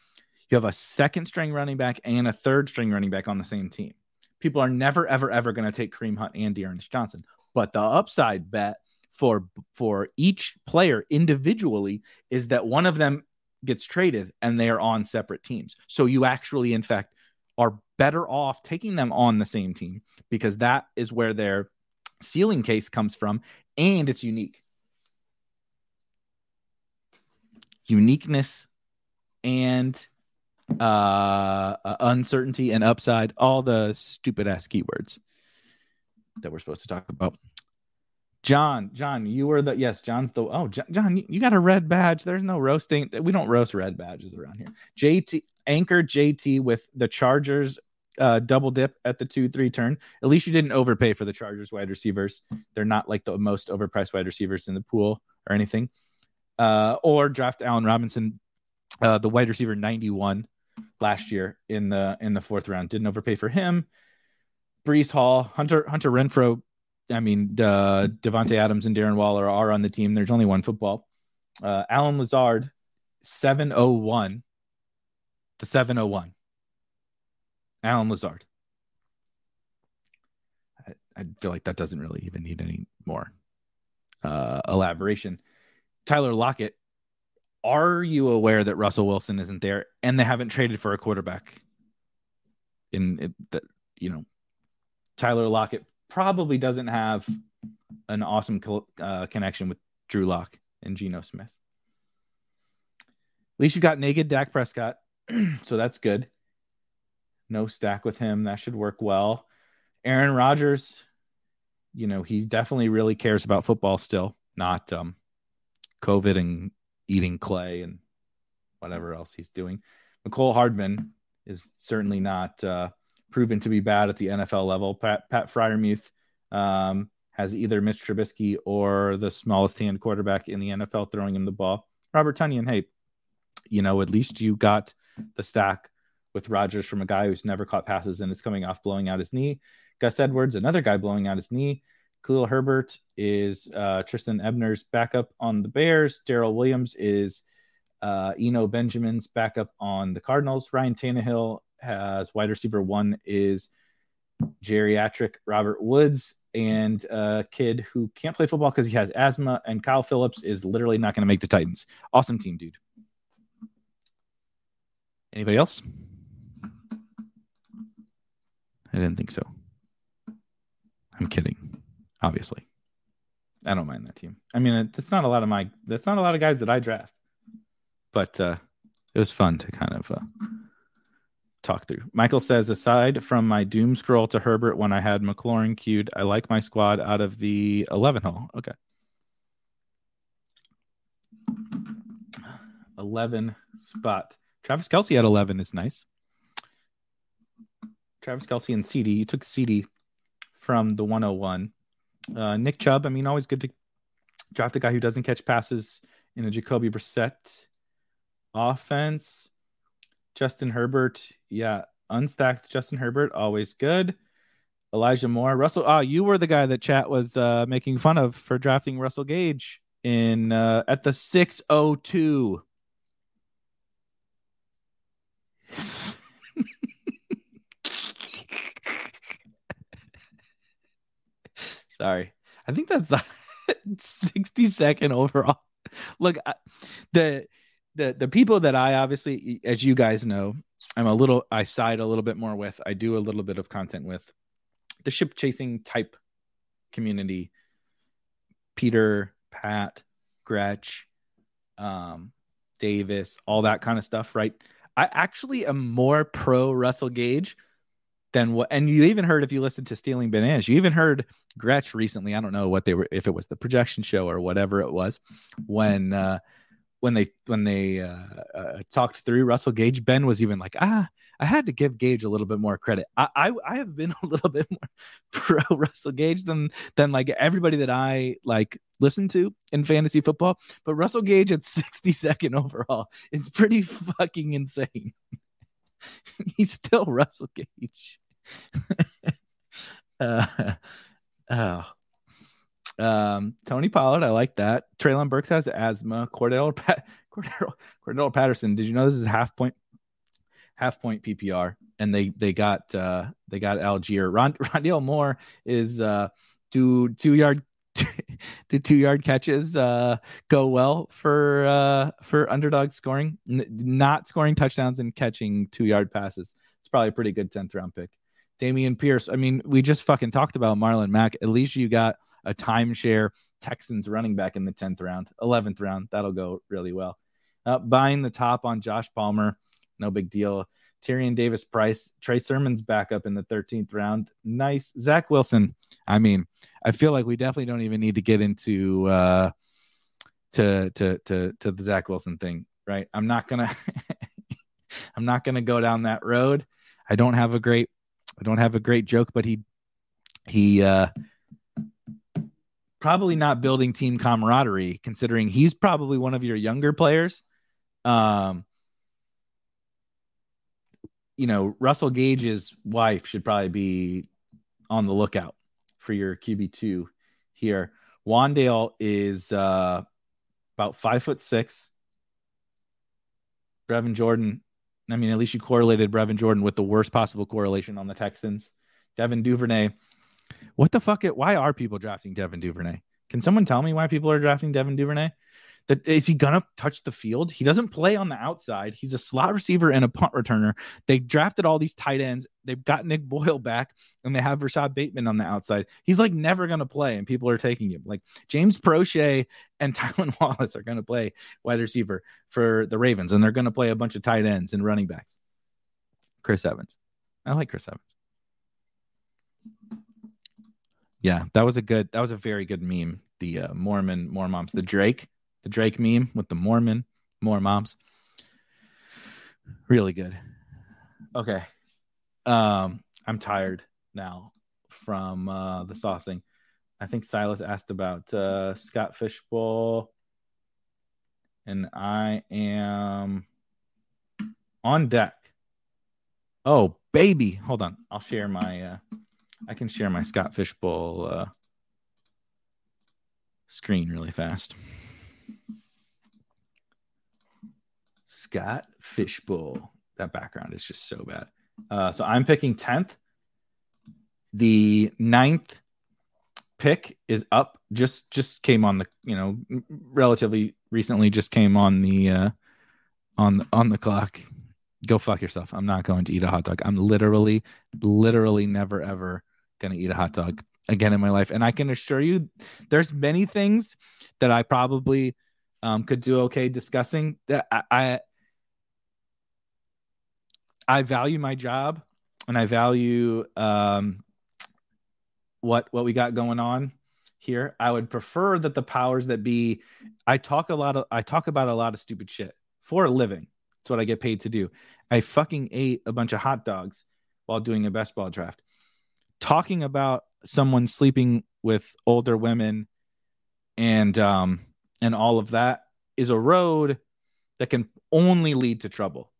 you have a second string running back and a third string running back on the same team. People are never, ever, ever going to take Kareem Hunt and D'Ernest Johnson. But the upside bet for for each player individually is that one of them gets traded and they are on separate teams. So you actually in fact are better off taking them on the same team because that is where their ceiling case comes from and it's unique. Uniqueness and uh, uncertainty and upside, all the stupid ass keywords that we're supposed to talk about. John, John, you were the yes, John's the oh John, you got a red badge. There's no roasting. We don't roast red badges around here. JT anchor JT with the Chargers uh, double dip at the two three turn. At least you didn't overpay for the Chargers wide receivers. They're not like the most overpriced wide receivers in the pool or anything. Uh, or draft Allen Robinson, uh, the wide receiver 91 last year in the in the fourth round. Didn't overpay for him. Breece Hall, Hunter Hunter Renfrow I mean, uh, Davante Adams and Darren Waller are on the team. There's only one football. Uh, Allen Lazard, 701. The 701. Allen Lazard. I, I, feel like that doesn't really even need any more uh, elaboration. Tyler Lockett, are you aware that Russell Wilson isn't there and they haven't traded for a quarterback? In that, you know, Tyler Lockett probably doesn't have an awesome co- uh, connection with Drew Lock and Geno Smith. At least you got naked Dak Prescott, (clears throat) so that's good. No stack with him. That should work well. Aaron Rodgers, you know, he definitely really cares about football still, not um, COVID and eating clay and whatever else he's doing. Mecole Hardman, is certainly not uh, proven to be bad at the NFL level. Pat, Pat Freiermuth um, has either Mitch Trubisky or the smallest hand quarterback in the NFL throwing him the ball. Robert Tonyan, hey, you know, at least you got the stack with Rodgers from a guy who's never caught passes and is coming off blowing out his knee. Gus Edwards, another guy blowing out his knee. Khalil Herbert is uh, Trestan Ebner's backup on the Bears. Darrel Williams is uh, Eno Benjamin's backup on the Cardinals. Ryan Tannehill has wide receiver one is geriatric Robert Woods and a kid who can't play football because he has asthma. And Kyle Philips is literally not going to make the Titans. Awesome team, dude. Anybody else? I didn't think so. I'm kidding. Obviously, I don't mind that team. I mean, that's not a lot of my. That's not a lot of guys that I draft, but uh, it was fun to kind of uh, talk through. Michael says, aside from my doom scroll to Herbert when I had McLaurin queued, I like my squad out of the 11 hole. Okay. 11 spot. Travis Kelce at 11 is nice. Travis Kelce and CeeDee. You took CeeDee from the 101. Uh, Nick Chubb, I mean, always good to draft a guy who doesn't catch passes in a Jacoby Brissett offense. Justin Herbert, yeah, unstacked Justin Herbert, always good. Elijah Moore, Russell. Ah, oh, you were the guy that chat was uh, making fun of for drafting Russell Gage in uh, at the 602. Sorry. I think that's the (laughs) 62nd overall. (laughs) Look, the the the people that I obviously as you guys know, I'm a little I side a little bit more with. I do a little bit of content with the ship chasing type community. Peter, Pat, Gretch, um, Davis, all that kind of stuff, right? I actually am more pro Russell Gage than what and you even heard if you listened to stealing bananas you even heard gretch recently i don't know what they were if it was the projection show or whatever it was when uh when they when they uh, uh talked through russell gage ben was even like ah i had to give gage a little bit more credit. I i, I have been (laughs) a little bit more (laughs) pro russell gage than than like everybody that i like listen to in fantasy football but russell gage at (laughs) 62nd overall is pretty fucking insane. He's still russell gage (laughs) uh, oh. Um, Tony Pollard, I like that. Treylon Burks has asthma. Cordell, (laughs) Cordell, Cordarrelle Patterson. Did you know this is half point, half point PPR? And they they got uh they got Allgeier. Ron, (laughs) Rondale Moore is uh do two yard do two yard catches uh go well for uh for underdog scoring? N- not scoring touchdowns and catching two yard passes. It's probably a pretty good tenth round pick. Dameon Pierce. I mean, we just fucking talked about Marlon Mack. At least you got a timeshare Texans running back in the 10th round, 11th round. That'll go really well. Uh, buying the top on Josh Palmer, no big deal. Tyrion Davis Price, Trey Sermon's back up in the 13th round. Nice. Zach Wilson. I mean, I feel like we definitely don't even need to get into uh to to to to the Zach Wilson thing, right? I'm not gonna (laughs) I'm not gonna go down that road. I don't have a great I don't have a great joke, but he he uh probably not building team camaraderie considering he's probably one of your younger players. Um you know, Russell Gage's wife should probably be on the lookout for your QB2 here. Wan'Dale is uh about five foot six. Brevin Jordan I mean, at least you correlated Brevin Jordan with the worst possible correlation on the Texans. Devin Duvernay. What the fuck? It, why are people drafting Devin Duvernay? Can someone tell me why people are drafting Devin Duvernay? That is he gonna touch the field? He doesn't play on the outside. He's a slot receiver and a punt returner. They drafted all these tight ends. They've got Nick Boyle back, and they have Rashod Bateman on the outside. He's like never gonna play, and people are taking him. Like James Proche and (laughs) Tylan Wallace are gonna play wide receiver for the Ravens, and they're gonna play a bunch of tight ends and running backs. Chris Evans. I like Chris Evans. Yeah, that was a good. That was a very good meme. The uh, Mormon, Mormoms, the Drake the Drake meme with the Mormon, more moms. Really good. Okay. Um, I'm tired now from uh, the saucing. I think Silas asked about uh, Scott Fish Bowl, and I am on deck. Oh, baby. Hold on. I'll share my uh I can share my Scott Fish Bowl uh screen really fast. Scott Fish Bowl. That background is just so bad. Uh, so I'm picking 10th. The ninth pick is up. Just just came on the you know relatively recently. Just came on the uh, on the, on the clock. Go fuck yourself. I'm not going to eat a hot dog. I'm literally literally never ever gonna eat a hot dog again in my life. And I can assure you, there's many things that I probably um, could do okay discussing. That I, I I value my job and I value um, what what we got going on here. I would prefer that the powers that be. I talk a lot of I talk about a lot of stupid shit for a living. It's what I get paid to do. I fucking ate a bunch of hot dogs while doing a best ball draft. Talking about someone sleeping with older women and um and all of that is a road that can only lead to trouble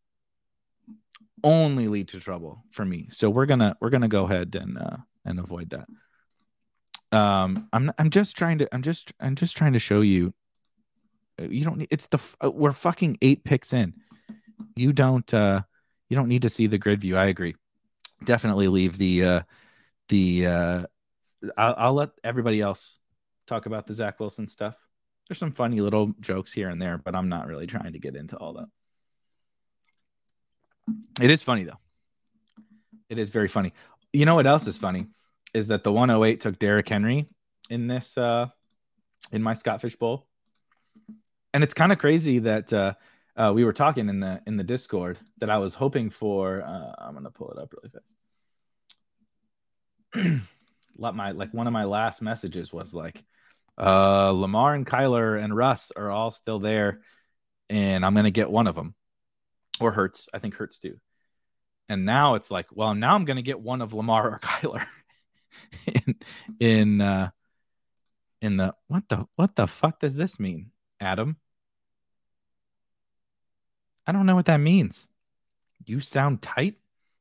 only lead to trouble for me. So we're gonna we're gonna go ahead and uh, and avoid that. Um, I'm I'm just trying to I'm just I'm just trying to show you. Uh, you don't need it's the uh, we're fucking eight picks in. You don't uh you don't need to see the grid view. I agree. Definitely leave the uh the uh I'll, I'll let everybody else talk about the Zach Wilson stuff. There's some funny little jokes here and there, but I'm not really trying to get into all that. It is funny though. It is very funny. You know what else is funny is that the 108 took Derrick Henry in this uh in my Scott Fish Bowl. And it's kind of crazy that uh, uh, we were talking in the in the Discord that I was hoping for. Uh, I'm gonna pull it up really fast. (clears throat) Let my like one of my last messages was like, uh, Lamar and Kyler and Russ are all still there, and I'm gonna get one of them or Hurts. I think Hurts too. And now it's like, well, now I'm going to get one of Lamar or (laughs) Kyler in in uh, in the what the what the fuck does this mean, Adam? I don't know what that means. You sound tight.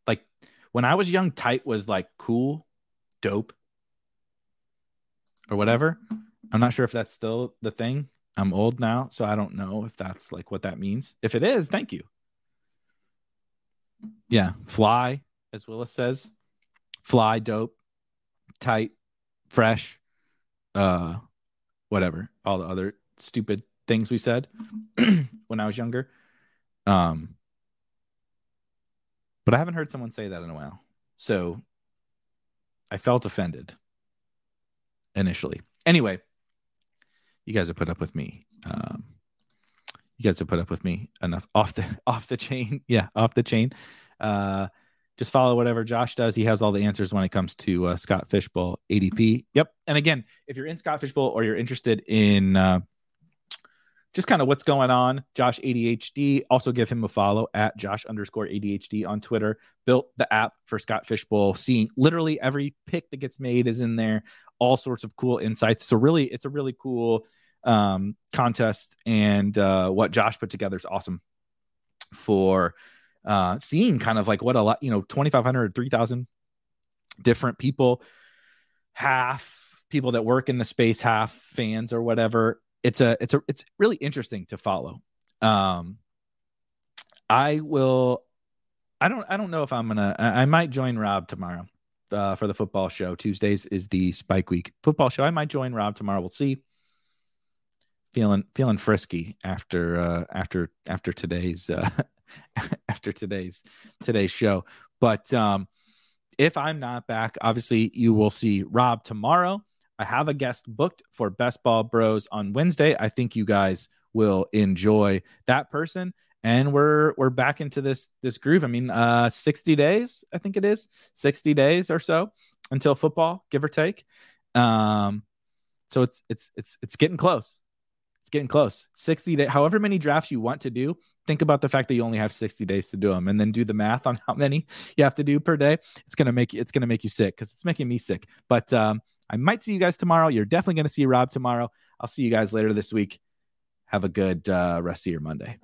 Like when I was young, tight was like cool, dope, or whatever. I'm not sure if that's still the thing. I'm old now, so I don't know if that's like what that means. If it is, thank you. Yeah, fly, as Willis says. Fly, dope, tight, fresh, uh, whatever. All the other stupid things we said (clears throat) when I was younger. Um, but I haven't heard someone say that in a while. So I felt offended initially. Anyway, you guys have put up with me. Um, you guys have put up with me enough off the (laughs) off the chain. (laughs) Yeah, off the chain. Uh, just follow whatever Josh does. He has all the answers when it comes to uh, Scott Fish Bowl ADP. Yep. And again, if you're in Scott Fish Bowl or you're interested in uh, just kind of what's going on, Josh ADHD, also give him a follow at Josh underscore ADHD on Twitter. Built the app for Scott Fish Bowl, seeing literally every pick that gets made is in there, all sorts of cool insights. So really, it's a really cool um, contest, and uh, what Josh put together is awesome for uh, seeing kind of like what a lot, you know, 2,500, 3,000 different people, half people that work in the space, half fans or whatever. It's a, it's a, it's really interesting to follow. Um, I will, I don't, I don't know if I'm gonna, I, I might join Rob tomorrow. Uh, for the football show. Tuesdays is the Spike Week football show. I might join Rob tomorrow. We'll see feeling feeling frisky after uh, after after today's uh, (laughs) after today's today's show. But um, if I'm not back, obviously you will see Rob tomorrow. I have a guest booked for Best Ball Bros on Wednesday. I think you guys will enjoy that person. And we're we're back into this this groove. I mean, uh, 60 days, I think it is 60 days or so until football, give or take. Um, so it's it's it's it's getting close. It's getting close. 60 days, however many drafts you want to do, think about the fact that you only have 60 days to do them and then do the math on how many you have to do per day. It's going to make it's going to make you sick because it's making me sick. But um, i might see you guys tomorrow. You're definitely going to see rob tomorrow. I'll see you guys later this week. Have a good uh, rest of your monday